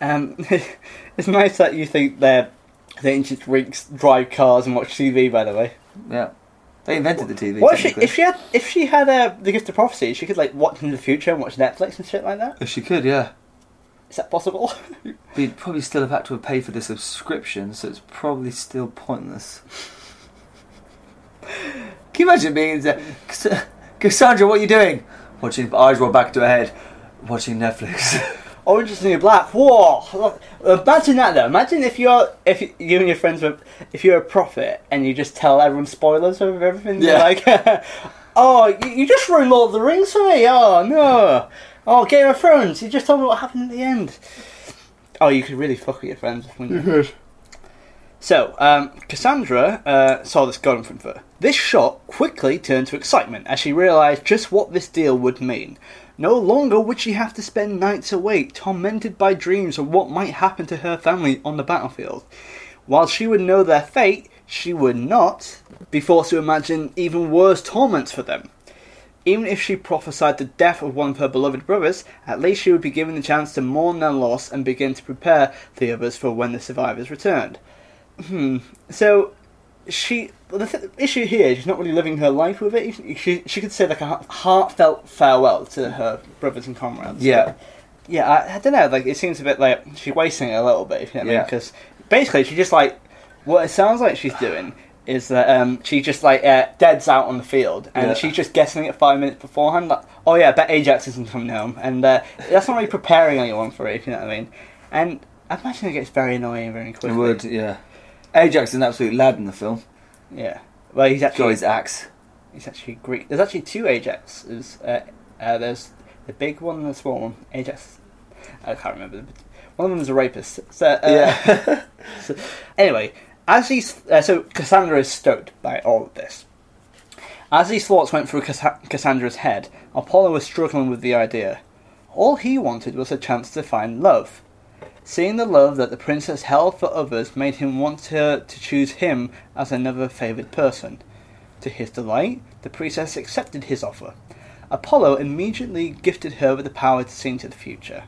yeah. Um, [LAUGHS] it's nice that you think they're the ancient Greeks drive cars and watch TV. By the way, Yeah. They invented the TV. what if she if she had if she had uh, the gift of prophecy, she could like watch into the future and watch Netflix and shit like that. If she could, yeah. Is that possible? [LAUGHS] We'd probably still have had to have paid for the subscription, so it's probably still pointless. Can you imagine being in there? Cassandra, what are you doing? Watching, eyes roll back to her head, watching Netflix. [LAUGHS] Orange is the New Black. Whoa! Imagine that though. Imagine if you're if you and your friends were if you're a prophet and you just tell everyone spoilers of everything. Yeah. like, [LAUGHS] oh, you, just ruined Lord of the Rings for me. Oh no. Oh, Game of Thrones. You just told me what happened at the end. Oh, you could really fuck with your friends. you? So, um, Cassandra uh, saw this gun from her. This shock quickly turned to excitement as she realised just what this deal would mean. No longer would she have to spend nights awake, tormented by dreams of what might happen to her family on the battlefield. While she would know their fate, she would not be forced to imagine even worse torments for them. Even if she prophesied the death of one of her beloved brothers, at least she would be given the chance to mourn their loss and begin to prepare the others for when the survivors returned. Hmm. So, she. The th- issue here is she's not really living her life with it. She, she could say like a heartfelt farewell to her brothers and comrades. yeah. Yeah, I, I don't know. Like, it seems a bit like she's wasting it a little bit. If you know what I mean? Yeah. Because basically, she just like what it sounds like she's doing is that um, she just like uh, dead's out on the field, and Yeah. she's just guessing it five minutes beforehand. Like, oh yeah, I bet Ajax isn't coming home, and uh, that's not really preparing anyone for it. If you know what I mean? And I imagine it gets very annoying very quickly. It would, yeah. Ajax is an absolute lad in the film. Yeah. Well, he's Got actually his axe. he's actually Greek. There's actually two Ajaxes. Uh, uh, there's the big one and the small one. Ajax. I can't remember. One of them is a rapist. So, uh, yeah. [LAUGHS] so- anyway, as he's uh, so Cassandra is stoked by all of this. As these thoughts went through Cass- Cassandra's head, Apollo was struggling with the idea. All he wanted was a chance to find love. Seeing the love that the princess held for others made him want her to choose him as another favoured person. To his delight, the princess accepted his offer. Apollo immediately gifted her with the power to see into the future.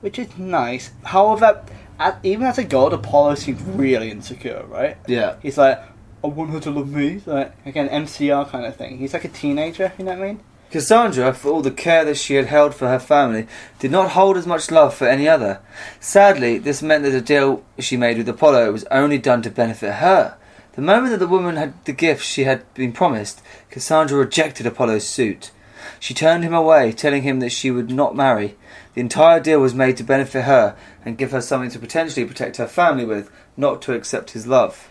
Which is nice. However, at, even as a god, Apollo seems really insecure, right? yeah. He's like, I want her to love me. Like, again, MCR kind of thing. He's like a teenager, you know what I mean? Cassandra, for all the care that she had held for her family, did not hold as much love for any other. Sadly, this meant that the deal she made with Apollo was only done to benefit her. The moment that the woman had the gift she had been promised, Cassandra rejected Apollo's suit. She turned him away, telling him that she would not marry. The entire deal was made to benefit her and give her something to potentially protect her family with, not to accept his love.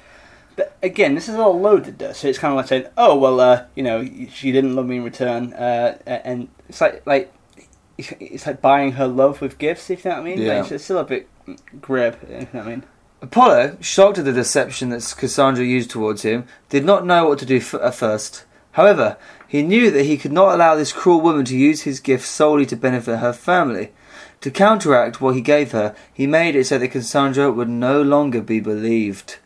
But again, this is all loaded though, so it's kind of like saying, "Oh well, uh, you know, she didn't love me in return," uh, and it's like like it's like buying her love with gifts. If you know what I mean? Yeah. Like, it's still a bit grib. If you know what I mean? Apollo, shocked at the deception that Cassandra used towards him, did not know what to do f- at first. However, he knew that he could not allow this cruel woman to use his gift solely to benefit her family. To counteract what he gave her, he made it so that Cassandra would no longer be believed.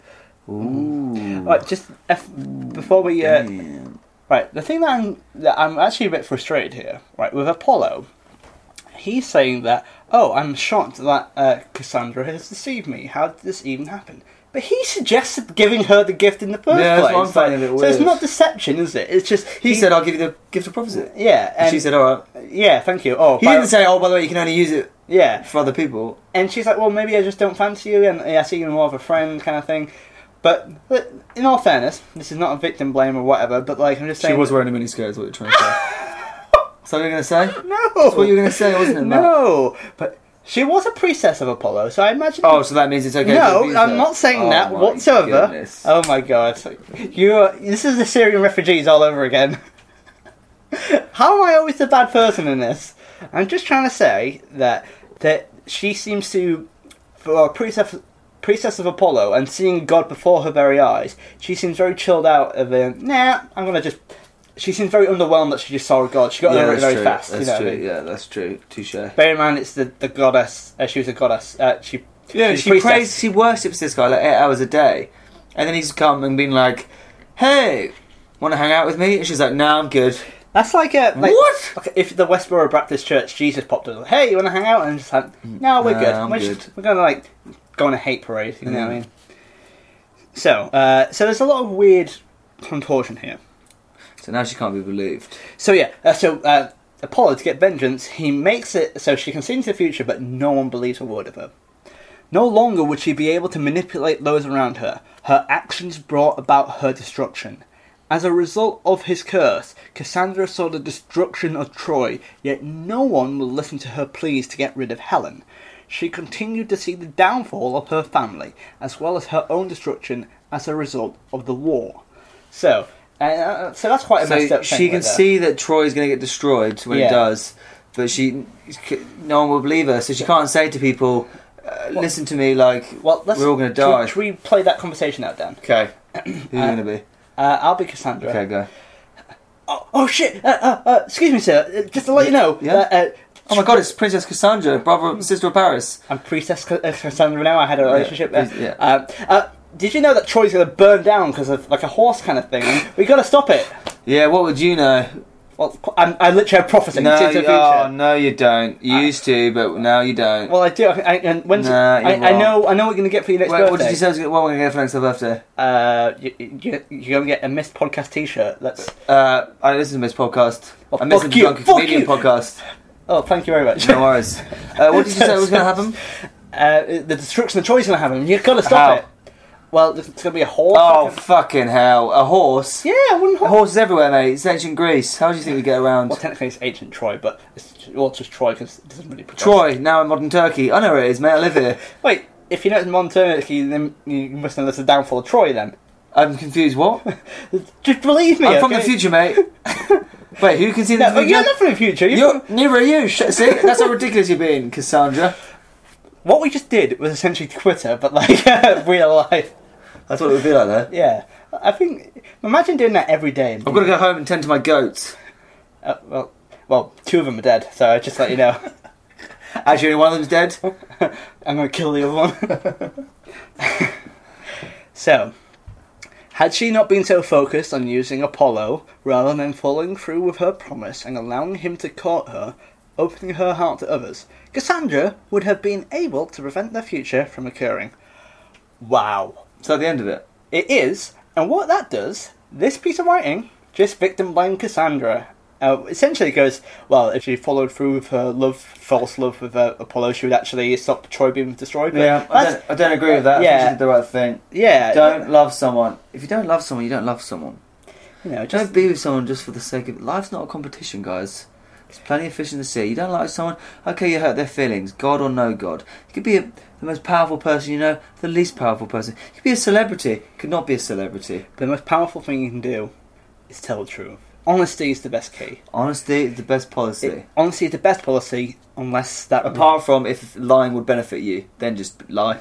Ooh. Right, just if, before we uh, Damn. Right, the thing that I'm that I'm actually a bit frustrated here, right, with Apollo, he's saying that, oh, I'm shocked that uh, Cassandra has deceived me. How did this even happen? But he suggested giving her the gift in the first Yeah, that's place. what I'm finding a So it's not deception, is it? It's just He said, "I'll give you the gift of prophecy." yeah, And and she said, "All right." yeah, thank you. Oh, He didn't say, "Oh, by the way, you can only use it yeah, for other people." and she's like, well, maybe I just don't fancy you, and I see you more of a friend kind of thing. But, but in all fairness, this is not a victim blame or whatever. But like, I'm just saying, she was wearing a miniskirt. Is what you're trying to say? [LAUGHS] Is that what you're going to say? no, That's what you were going to say, wasn't it? Matt? No, but she was a priestess of Apollo, so I imagine. Oh, so that means it's okay. no, I'm not saying Oh that whatsoever. goodness. Oh my god, you are, this is the Syrian refugees all over again. [LAUGHS] How am I always the bad person in this? I'm just trying to say that that she seems to, for a priestess, priestess of Apollo, and seeing God before her very eyes, she seems very chilled out. Of um, nah, I'm gonna just. She seems very underwhelmed that she just saw God. She got yeah, over it very true. fast. That's you know what I true. mean? Yeah, that's true. Touche. Bear in mind, it's the, the goddess. Uh, she was a goddess. Uh, she Yeah, she priestess. prays. She worships this guy like eight hours a day, and then he's come and been like, "Hey, want to hang out with me?" And she's like, "No, I'm good." That's like a like, What? Okay, if the Westboro Baptist Church Jesus popped up, hey, you want to hang out? And just like, no, we're good. I'm we're, good. Just, we're gonna like go on a hate parade. You know what I Mm. mean? So, uh, so there's a lot of weird contortion here. So now she can't be believed. So yeah, uh, so uh, Apollo to get vengeance, he makes it so she can see into the future, but no one believes a word of her. No longer would she be able to manipulate those around her. Her actions brought about her destruction. As a result of his curse, Cassandra saw the destruction of Troy, yet no one will listen to her pleas to get rid of Helen. She continued to see the downfall of her family, as well as her own destruction as a result of the war. So, uh, so that's quite a messed So up. she can right see that Troy's going to get destroyed when Yeah. it does, but she, no one will believe her. So she can't say to people, uh, "Listen to me, like Well, let's, we're all going to die." Should we play that conversation out, Dan? Okay, [CLEARS THROAT] who's Uh, going to be? Uh, I'll be Cassandra. Okay, go. Oh, oh shit! Uh, uh, uh, excuse me, sir. Uh, Just to let you know, Yeah? Oh my God, it's Princess Cassandra, brother, sister of Paris. I'm Priestess Ca- uh, Cassandra now. I had a Yeah, relationship there. please, yeah. Uh, uh, did you know that Troy's going to burn down because of like a horse kind of thing? We got to stop it. Yeah, what would you know? Well, I'm, I literally have prophecy No, into the future. oh, no, you don't. You Uh, used to, but now you don't. Well, I do. I, I, and when's Nah, I, I know. I know what you're going to get for your next Wait, birthday. what did you say? was- What we're going to get for next birthday? Uh, you, you, you're going to get a missed podcast T-shirt. That's. Uh, I listen to this podcast. Well, I fuck Drunken fuck Comedian you. podcast. Oh, thank you very much. No worries. Uh, what did you say was going to happen? [LAUGHS] Uh, the destruction of Troy's going to happen. You've got to stop How? it. Well, it's going to be a horse. Oh, fucking hell. A horse? yeah. Horse is everywhere, mate. It's ancient Greece. How do you think we get around? Well, technically it's ancient Troy, but it's well, it's just Troy because it doesn't really progress. Troy, now in modern Turkey. I know where it is, mate. I live here. Wait, if you know it's Monturkey, then you must know that's the downfall of Troy. Then I'm confused. What? [LAUGHS] just believe me. I'm from the future, mate. [LAUGHS] Wait, who can see No, the but you're not from the future. You're You're, neither are you. Sh- See, that's how ridiculous you're being, Cassandra. What we just did was essentially Twitter, but like [LAUGHS] real life. That's what it would be like, though. Yeah, I think. Imagine doing that every day. I've got to go home and tend to my goats. Uh, well, well, two of them are dead, so I just let you know. [LAUGHS] Actually, only one of them's dead. [LAUGHS] I'm going to kill the other one. so, had she not been so focused on using Apollo rather than following through with her promise and allowing him to court her, opening her heart to others, Cassandra would have been able to prevent the future from occurring. Wow. So the end of it? It is, and what that does, this piece of writing just victim blamed Cassandra Uh, essentially, it goes well. If she followed through with her love, false love with uh, Apollo, she would actually stop Troy being destroyed. But Yeah, I don't, I don't agree with that. I think Yeah. she did the right thing. yeah. Don't love someone. If you don't love someone, you don't love someone. you know, just Don't be with someone just for the sake of it. Life's not a competition, guys. There's plenty of fish in the sea. You don't like someone, okay, you hurt their feelings, God or no God. You could be a, the most powerful person you know, the least powerful person. You could be a celebrity, could not be a celebrity. But the most powerful thing you can do is tell the truth. Honesty is the best key. Honesty is the best policy. It, honesty is the best policy, unless that. Apart from if lying would benefit you, then just lie.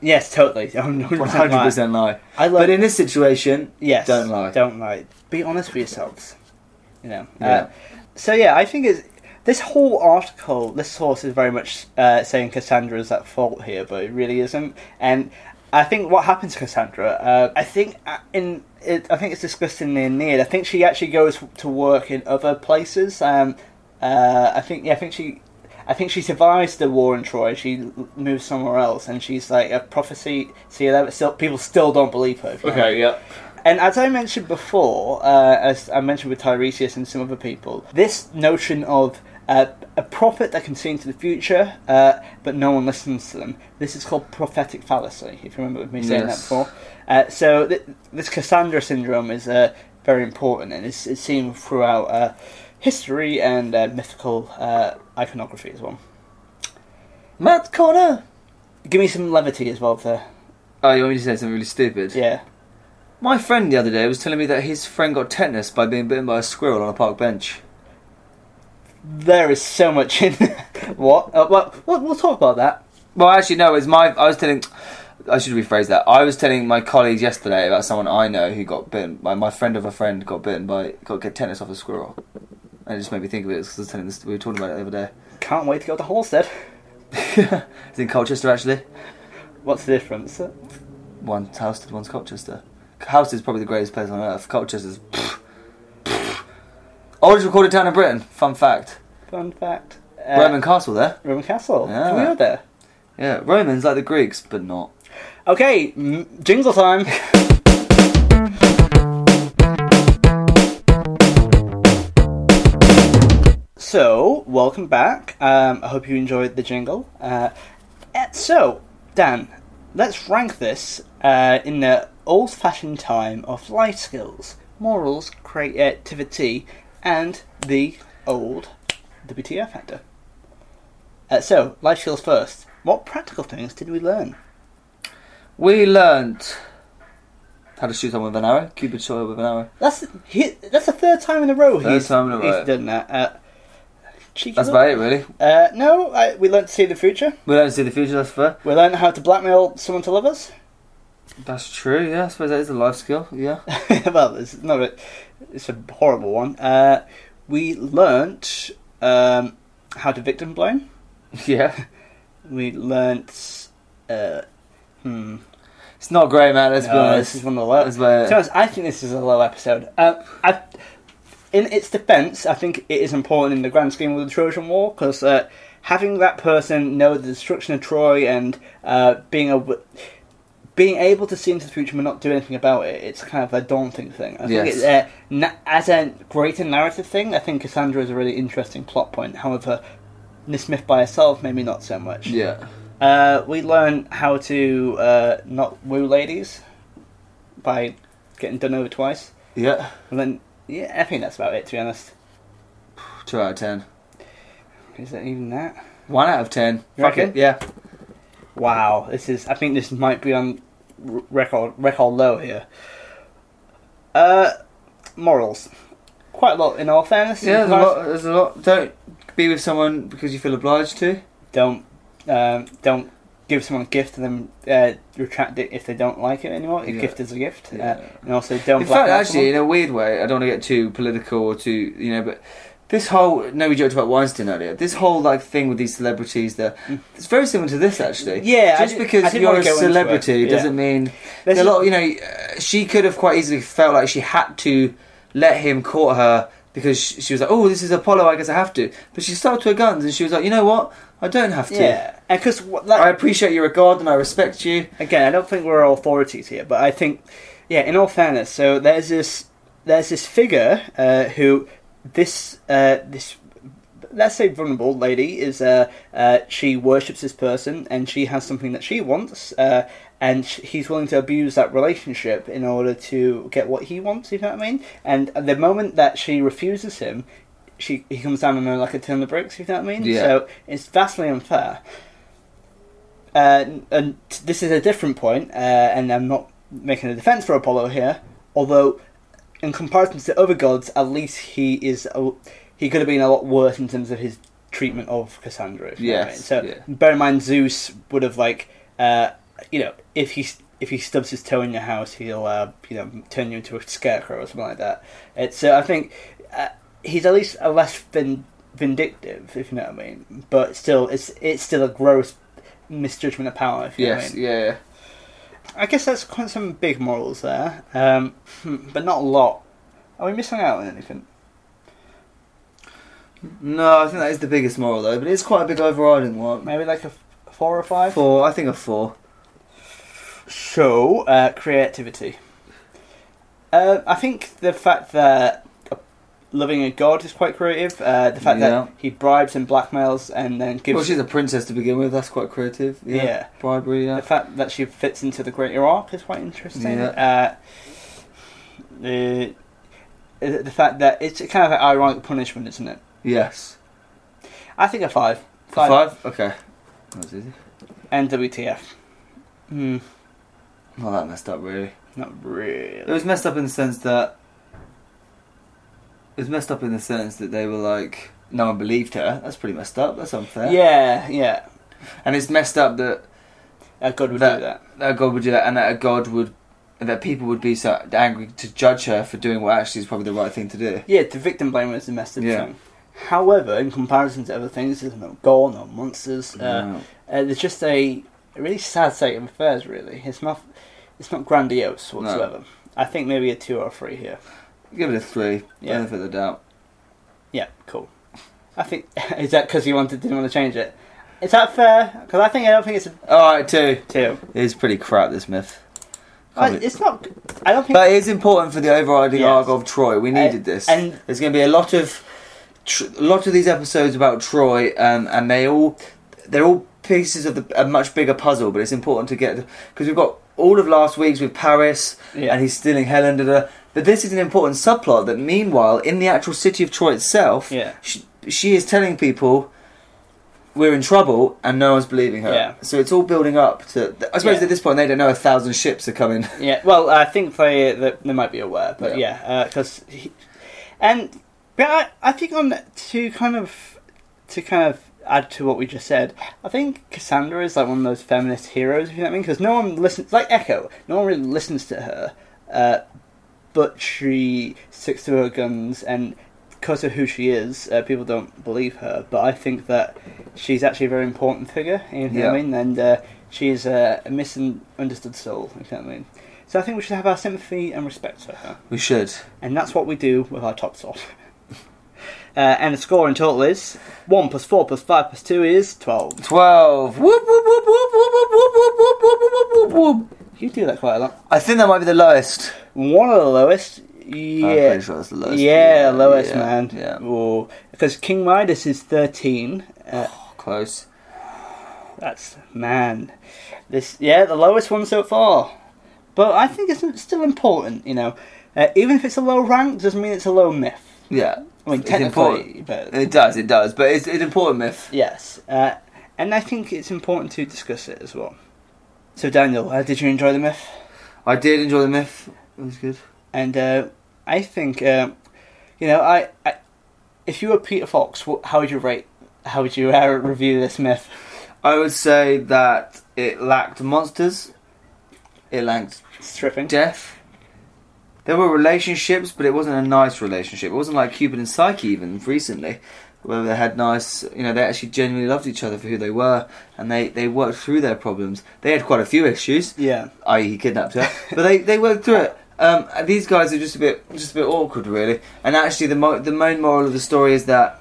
yes, totally. [LAUGHS] 100% 100% lie. I love. But in this situation, yes, don't lie. Don't lie. Be honest with yourselves. You know. Yeah. Uh, so yeah, I think it's this whole article. This source is very much uh, saying Cassandra's at fault here, but it really isn't. And I think what happened to Cassandra. Uh, I think uh, in it, I think it's discussed in the Aeneid. I think she actually goes to work in other places. Um, uh, I think yeah, I think she. I think she survives the war in Troy. She moves somewhere else, and she's like a prophecy. See, that still people still don't believe her. you know. yeah. And as I mentioned before, uh, as I mentioned with Tiresias and some other people, this notion of uh, a prophet that can see into the future, uh, but no one listens to them, this is called prophetic fallacy, if you remember me saying that before. Uh, so th- this Cassandra syndrome is uh, very important, and it's, it's seen throughout uh, history and uh, mythical uh, iconography as well. Matt Connor! Give me some levity as well there. Oh, you want me to say something really stupid? Yeah. My friend the other day was telling me that his friend got tetanus by being bitten by a squirrel on a park bench. There is so much in what? Uh, well, we'll, we'll talk about that. Well, actually, no. It's my. I was telling. I should rephrase that. I was telling my colleagues yesterday about someone I know who got bitten. My my friend of a friend got bitten by got get tetanus off a squirrel, and it just made me think of it because I was telling this. We were talking about it the other day. Can't wait to go to Halstead. [LAUGHS] it's in Colchester actually. What's the difference? One's Houston, one's Colchester. Houston's probably the greatest place on earth. Colchester's. pfft. Oldest recorded town in Britain. Fun fact. Fun fact. Uh, Roman castle there. Roman Castle. Yeah. We were there. Yeah, Romans like the Greeks, but not. Okay, m- jingle time. So, welcome back. Um, I hope you enjoyed the jingle. Uh, uh, so, Dan, let's rank this uh, in the old fashioned time of life skills, morals, creativity, and the old WTF factor. Uh, so, life skills first. What practical things did we learn? We learnt how to shoot someone with an arrow, Cupid shot with an arrow. That's he, that's the third time in a row Third he's, time in a row. he's done that. Uh, cheeky That's little- about it, really. Uh, no, I, we learned to see the future. We don't see the future. That's fair. We learned how to blackmail someone to love us. That's true. Yeah, I suppose that is a life skill. Yeah. [LAUGHS] well, it's not a, it's a horrible one. Uh, we learnt um, how to victim blame. [LAUGHS] yeah. We learnt. Uh, hmm. It's not great, man. Let's be honest. this is one of the low. That's To be honest, I think this is a low episode. Uh, I, in its defence, I think it is important in the grand scheme of the Trojan War because uh, having that person know the destruction of Troy and uh, being a being able to see into the future but not do anything about it, it's kind of a daunting thing. I think Yes. it's, uh, na- as a greater narrative thing, I think Cassandra is a really interesting plot point. However, Miss Myth by herself, maybe not so much. Yeah. Uh, we learn how to uh, not woo ladies by getting done over twice. Yeah. And then, yeah, I think that's about it, to be honest. Two out of ten. Is that even that? One out of ten. You Fuck reckon? it. Yeah. Wow, this is. I think this might be on record record low here. Uh, morals. Quite a lot, in all fairness. Yeah. There's a lot. There's a lot. Don't be with someone because you feel obliged to. Don't um, don't give someone a gift and then uh, retract it if they don't like it anymore. A Yeah. gift is a gift. Yeah. Uh, and also don't. In fact, actually, in a weird way, I don't want to get too political or too, you know, but this whole no, we joked about Weinstein earlier. This whole like thing with these celebrities, that Mm. it's very similar to this actually. Yeah, just because you're a go into it. celebrity Yeah. doesn't mean There's a lot. You know, uh, she could have quite easily felt like she had to let him court her because she, was like, "Oh, this is Apollo. I guess I have to." But she stuck to her guns and she was like, "You know what? I don't have to. Yeah, and because I appreciate you're a god and I respect you." again, I don't think we're authorities here, but I think, yeah, in all fairness, so there's this there's this figure uh, who this uh, this let's say vulnerable lady is uh, uh, she worships this person and she has something that she wants uh, and sh- he's willing to abuse that relationship in order to get what he wants you know what I mean and the moment that she refuses him she he comes down on her like a ton of bricks you know what I mean Yeah. so it's vastly unfair uh, and this is a different point, uh, and I'm not making a defense for Apollo here. Although, in comparison to other gods, at least he is a, he could have been a lot worse in terms of his treatment of Cassandra. if you know what I Yes, mean. So yeah. bear in mind, Zeus would have like, uh, you know, if he if he stubs his toe in your house, he'll uh, you know turn you into a scarecrow or something like that. It's so I think uh, he's at least a less vin- vindictive, if you know what I mean. But still, it's it's still a gross misjudgment of power. If you know what I Yes, mean. yeah. I guess that's quite some big morals there, um, [LAUGHS] but not a lot. Are we missing out on anything? No, I think that is the biggest moral though, but it's quite a big overriding one. Maybe like a f- four or five. Four, I think a four. So, uh, creativity. Uh, I think the fact that loving a god is quite creative. Uh, the fact Yeah. that he bribes and blackmails and then gives. Well, she's a princess to begin with. That's quite creative. Yeah, Yeah. bribery. Yeah, The fact that she fits into the greater arc is quite interesting. Uh, the the fact that it's kind of an ironic punishment, isn't it? yes. I think a five. Five. Okay. That was easy. NWTF. Hmm. Not that messed up, really. Not really. It was messed up in the sense that was messed up in the sense that they were like, no one believed her. That's pretty messed up. That's unfair. Yeah, yeah. And it's messed up that A god would That- do that. that God would do that, and that a God would, that people would be so angry to judge her for doing what actually is probably the right thing to do. Yeah, the victim blame is the messed up Yeah. thing. However, in comparison to other things, there's no gore, no monsters. Uh, No. uh, there's just a, really sad state of affairs. Really, it's not it's not grandiose whatsoever. I think maybe a two or a three here. Give it a three. Yeah. Benefit of the doubt. Yeah, cool. I think [LAUGHS] is that because you wanted didn't want to change it. Is that fair? Because I think I don't think it's a All right, two. two. It is pretty crap. This myth. I, Can't be- it's not. I don't think. But it is important for the overriding Yes. arc of Troy. We needed Uh, this. and- there's going to be a lot of tr- a lot of these episodes about Troy, um, and they all they're all pieces of the, a much bigger puzzle. But it's important to get because we've got all of last week's with Paris, Yeah. and he's stealing Helen. Da, da. But this is an important subplot that, meanwhile, in the actual city of Troy itself, Yeah. she, she is telling people. We're in trouble, and no one's believing her. Yeah. So it's all building up to. I suppose Yeah. at this point they don't know a thousand ships are coming. [LAUGHS] Yeah, well, I think they they, they might be aware, but Yeah. yeah, because and but I, I think on to kind of to kind of add to what we just said, I think Cassandra is like one of those feminist heroes. If you know what I mean, because no one listens like Echo. No one really listens to her, uh, but she sticks to her guns and because of who she is, uh, people don't believe her. But I think that she's actually a very important figure. You know yeah. I mean? And uh, she is a misunderstood soul. You know what I mean? So I think we should have our sympathy and respect for her. We should. And that's what we do with our tops off. uh, and the score in total is 1 plus 4 plus 5 plus 2 is 12. 12. You do that quite a lot. I think that might be the lowest. One of the lowest. I'm Yeah. pretty sure that's the lowest. yeah, lowest, yeah, man. Yeah. Ooh. Because King Midas is 13. Uh, [SIGHS] Close. that's, man. This, yeah, the lowest one so far. But I think it's still important, you know. Uh, even if it's a low rank, doesn't mean it's a low myth. Yeah. I mean, It's technically, but It does, it does. But it's an important myth. Yes, uh, and I think it's important to discuss it as well. So, Daniel, uh, did you enjoy the myth? I did enjoy the myth. It was good. And uh, I think, um, you know, I, I, if you were Peter Fox, how would you rate? How would you uh, review this myth? I would say that it lacked monsters. It lacked Stripping. death. There were relationships, but it wasn't a nice relationship. It wasn't like Cupid and Psyche even recently, where they had nice, you know, they actually genuinely loved each other for who they were, and they, they worked through their problems. They had quite a few issues, Yeah. i.e., he kidnapped her, but they, they worked through it. Um, these guys are just a bit just a bit awkward, really. And actually, the mo- the main moral of the story is that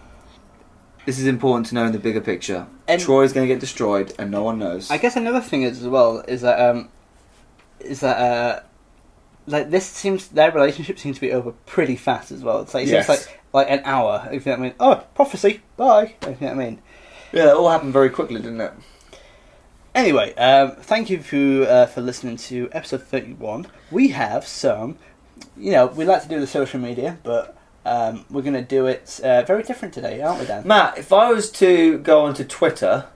this is important to know in the bigger picture. And- Troy's going to get destroyed, and no one knows. I guess another thing is as well is that um, is that uh, like this seems their relationship seems to be over pretty fast as well. It's like it Yes. seems like like an hour. If you know what I mean. Oh, prophecy. Bye. If you know what I mean. Yeah, it all happened very quickly, didn't it? Anyway, um, thank you for uh, for listening to episode thirty one. We have some, you know, we like to do the social media, but um, we're going to do it uh, very different today, aren't we, Dan? Matt, if I was to go onto Twitter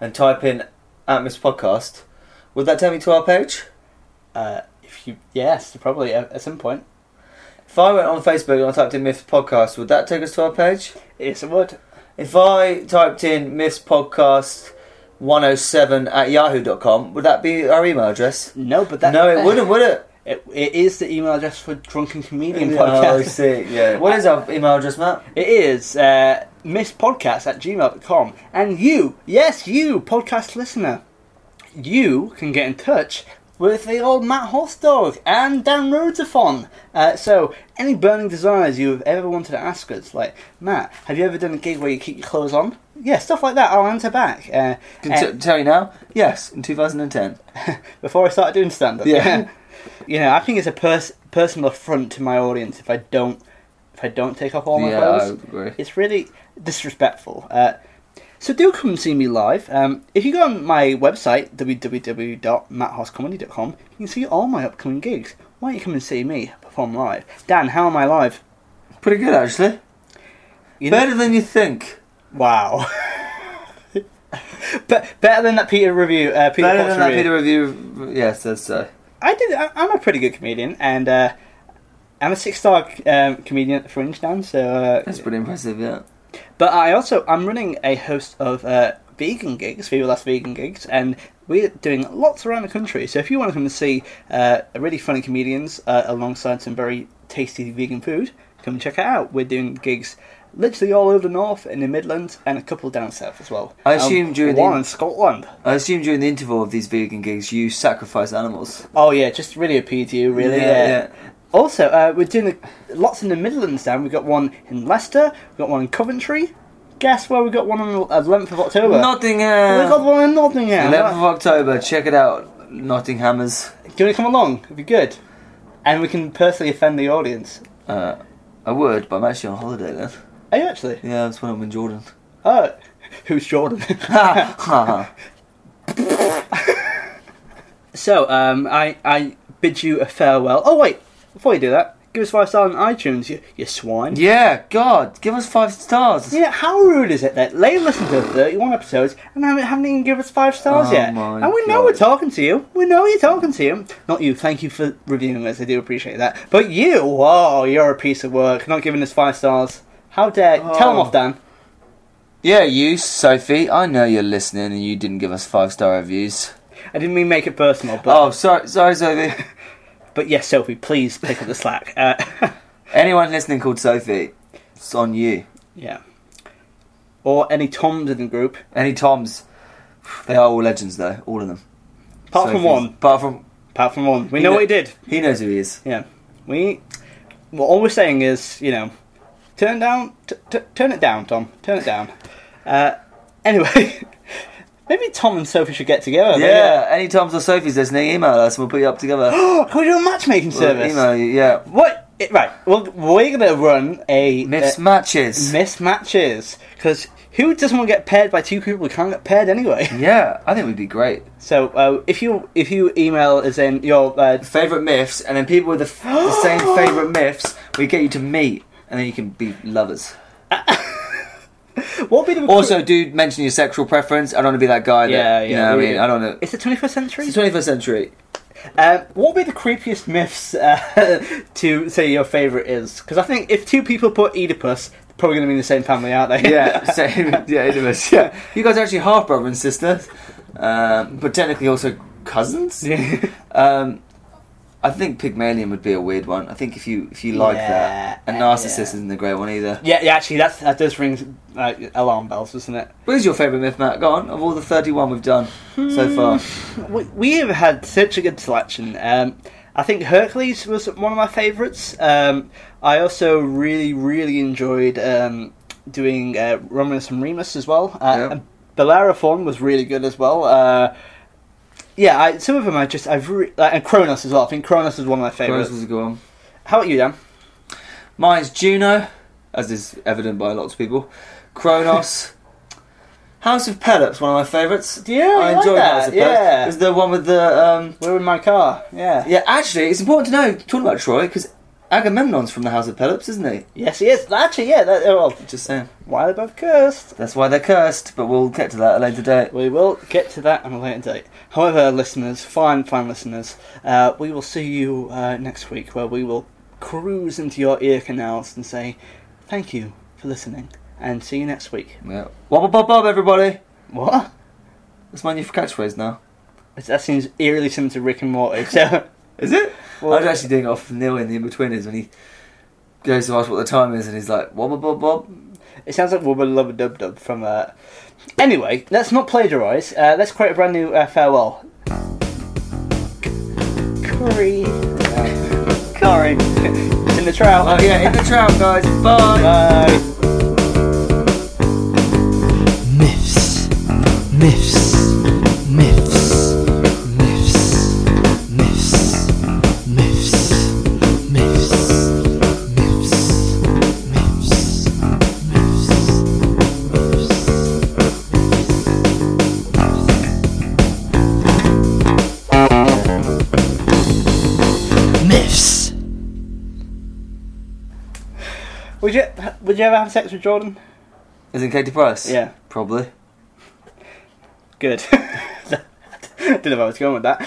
and type in at Miss Podcast, would that take me to our page? Uh, if you yes, probably at, at some point. If I went on Facebook and I typed in Myths Podcast, would that take us to our page? Yes, it would. If I typed in Myths Podcast 107 at yahoo.com, would that be our email address? No, but that no, it [LAUGHS] wouldn't, would it? It, it is the email address for Drunken Comedian Oh, I Podcast. see, yeah. [LAUGHS] What is our email address, Matt? It is uh, misspodcast at gmail.com. And you, yes, you, podcast listener, you can get in touch with the old Matt Hosdog and Dan Rhodesathon. Uh, so, any burning desires you've ever wanted to ask us, like, Matt, have you ever done a gig where you keep your clothes on? Yeah, stuff like that, I'll answer back. Uh, Can uh, t- tell you now? Yes, in 2010. [LAUGHS] before I started doing stand up. Yeah. [LAUGHS] you know, I think it's a pers- personal affront to my audience if I don't if I don't take off all my yeah, I clothes. It's really disrespectful. Uh, so do come and see me live. Um, if you go on my website www.matthosscomedy.com, you can see all my upcoming gigs. Why don't you come and see me perform live? Dan, how am I live? Pretty good, actually. You know- Better than you think. Wow. [LAUGHS] but better than that Peter review. Uh, Peter Better Potts than that review. Peter review. Yes, that's so. I did. I, I'm a pretty good comedian, and uh, I'm a six-star um, comedian at the Fringe now. So, uh, That's pretty impressive, yeah. But I also I'm running a host of uh, vegan gigs, Viva Las Vegan gigs, and we're doing lots around the country. So if you want to come and see uh, really funny comedians uh, alongside some very tasty vegan food, come and check it out. We're doing gigs. Literally all over the north, in the Midlands, and a couple down south as well. I assume during the- one in Scotland. I assume during the interval of these vegan gigs, you sacrifice animals. Oh yeah, just really appeal to you, really. Yeah, Yeah. yeah. Also, uh, we're doing a, lots in the Midlands now. We've got one in Leicester, we've got one in Coventry. Guess where we got one on the 11th of October? Nottingham! We got one in Nottingham. 11th of October, check it out. Nottinghamers. Do you want to come along? It'd be good. And we can personally offend the audience. Uh, I would, but I'm actually on holiday then. Are you actually? Yeah, that's when I'm in Jordan. Oh, who's Jordan? [LAUGHS] [LAUGHS] So, um, I, I bid you a farewell. Oh, wait, before you do that, give us five stars on iTunes, you, you swine. Yeah, God, give us five stars. Yeah, how rude is it that they listened to 31 episodes and haven't, haven't even given us five stars Oh yet? my And we know God. we're talking to you. We know you're talking to you. Not you. Thank you for reviewing us. I do appreciate that. But you, oh, you're a piece of work. Not giving us five stars. How dare? Tell them Oh. off, Dan. Yeah, you, Sophie, I know you're listening and you didn't give us five star reviews. I didn't mean make it personal, but Oh, sorry, sorry, Sophie. [LAUGHS] but yes, Sophie, please pick up the slack. Uh, [LAUGHS] Anyone listening called Sophie, it's on you. yeah. Or any Toms in the group, Any Toms, they are all legends though, all of them. apart from Sophie's- one. Apart from Apart from one, we know what he did. he knows who he is. Yeah, we. Well, all we're saying is, you know, turn down, t- t- turn it down, Tom. Turn it down. Uh, anyway, [LAUGHS] maybe Tom and Sophie should get together. Yeah, any Toms or Sophies listening, email us and we'll put you up together. [GASPS] Can we do a matchmaking We'll service? email you, yeah. What? it- right. Well, we're gonna run a Myths uh, matches. mismatches because who doesn't want to get paired by two people who can't get paired anyway? [LAUGHS] yeah, I think we'd be great. So uh, if you if you email as in your uh, Favorite myths, and then people with the, f- the same [GASPS] favorite myths, we get you to meet, and then you can be lovers. [LAUGHS] [LAUGHS] what would be the Also, do mention your sexual preference. I don't want to be that guy that, Yeah, you yeah, know what I mean? I don't know. It's the 21st century. It's the 21st century. Uh, what would be the creepiest myths uh, [LAUGHS] to say your favourite is? Because I think if two people put Oedipus, they're probably going to be in the same family, aren't they? Yeah, [LAUGHS] same. Yeah, was. Yeah, you guys are actually half brother and sister, um, but technically also cousins. Yeah. Um, I think Pygmalion would be a weird one. I think if you if you like Yeah, that, and Narcissus yeah. isn't a great one either. yeah, yeah, actually, that's, that does ring uh, alarm bells, doesn't it? Where's your favourite myth, Matt? Go on. Of all the thirty-one we've done so far, [LAUGHS] We, we have had such a good selection. Um, I think Hercules was one of my favourites. Um, I also really, really enjoyed um, doing uh, Romulus and Remus as well. Uh, Yeah. and Bellerophon was really good as well. Uh, yeah, I, some of them I just I've re- like, and Kronos as well. I think Kronos is one of my Kronos favorites. was a good one. How about you, Dan? Mine's Juno, as is evident by lots of people. Kronos. [LAUGHS] House of Pelops, one of my favourites. Yeah, I enjoyed House of Pelops. Yeah, It's the one with the um, we're in my car. Yeah. Yeah, actually, it's important to know, talking about Troy, because Agamemnon's from the House of Pelops, isn't he? Yes, he is. Actually, yeah. That, oh, well, Just saying. why they're both cursed. That's why they're cursed, but we'll get to that at a later date. We will get to that on a later date. However, listeners, fine, fine listeners, uh, we will see you uh, next week where we will cruise into your ear canals and say thank you for listening and see you next week. Yeah. Wobble bob bob, everybody! What? That's my new catchphrase now. That seems eerily similar to Rick and Morty. So, [LAUGHS] Is it? well, I was actually doing it off Neil in the Inbetweeners when he goes to ask what the time is and he's like, wobble bob bob. it sounds like Wubba Lubba Dub Dub from. Uh... Anyway, let's not plagiarise. Uh, let's create a brand new uh, farewell. Curry. Curry. it's in the trout. Oh yeah, in the trout, guys. Bye! Bye. Myths, myths, myths, you ever have sex with Jordan? Is it Katie Price? Yeah, Probably. good. [LAUGHS] Didn't know where I was going with that.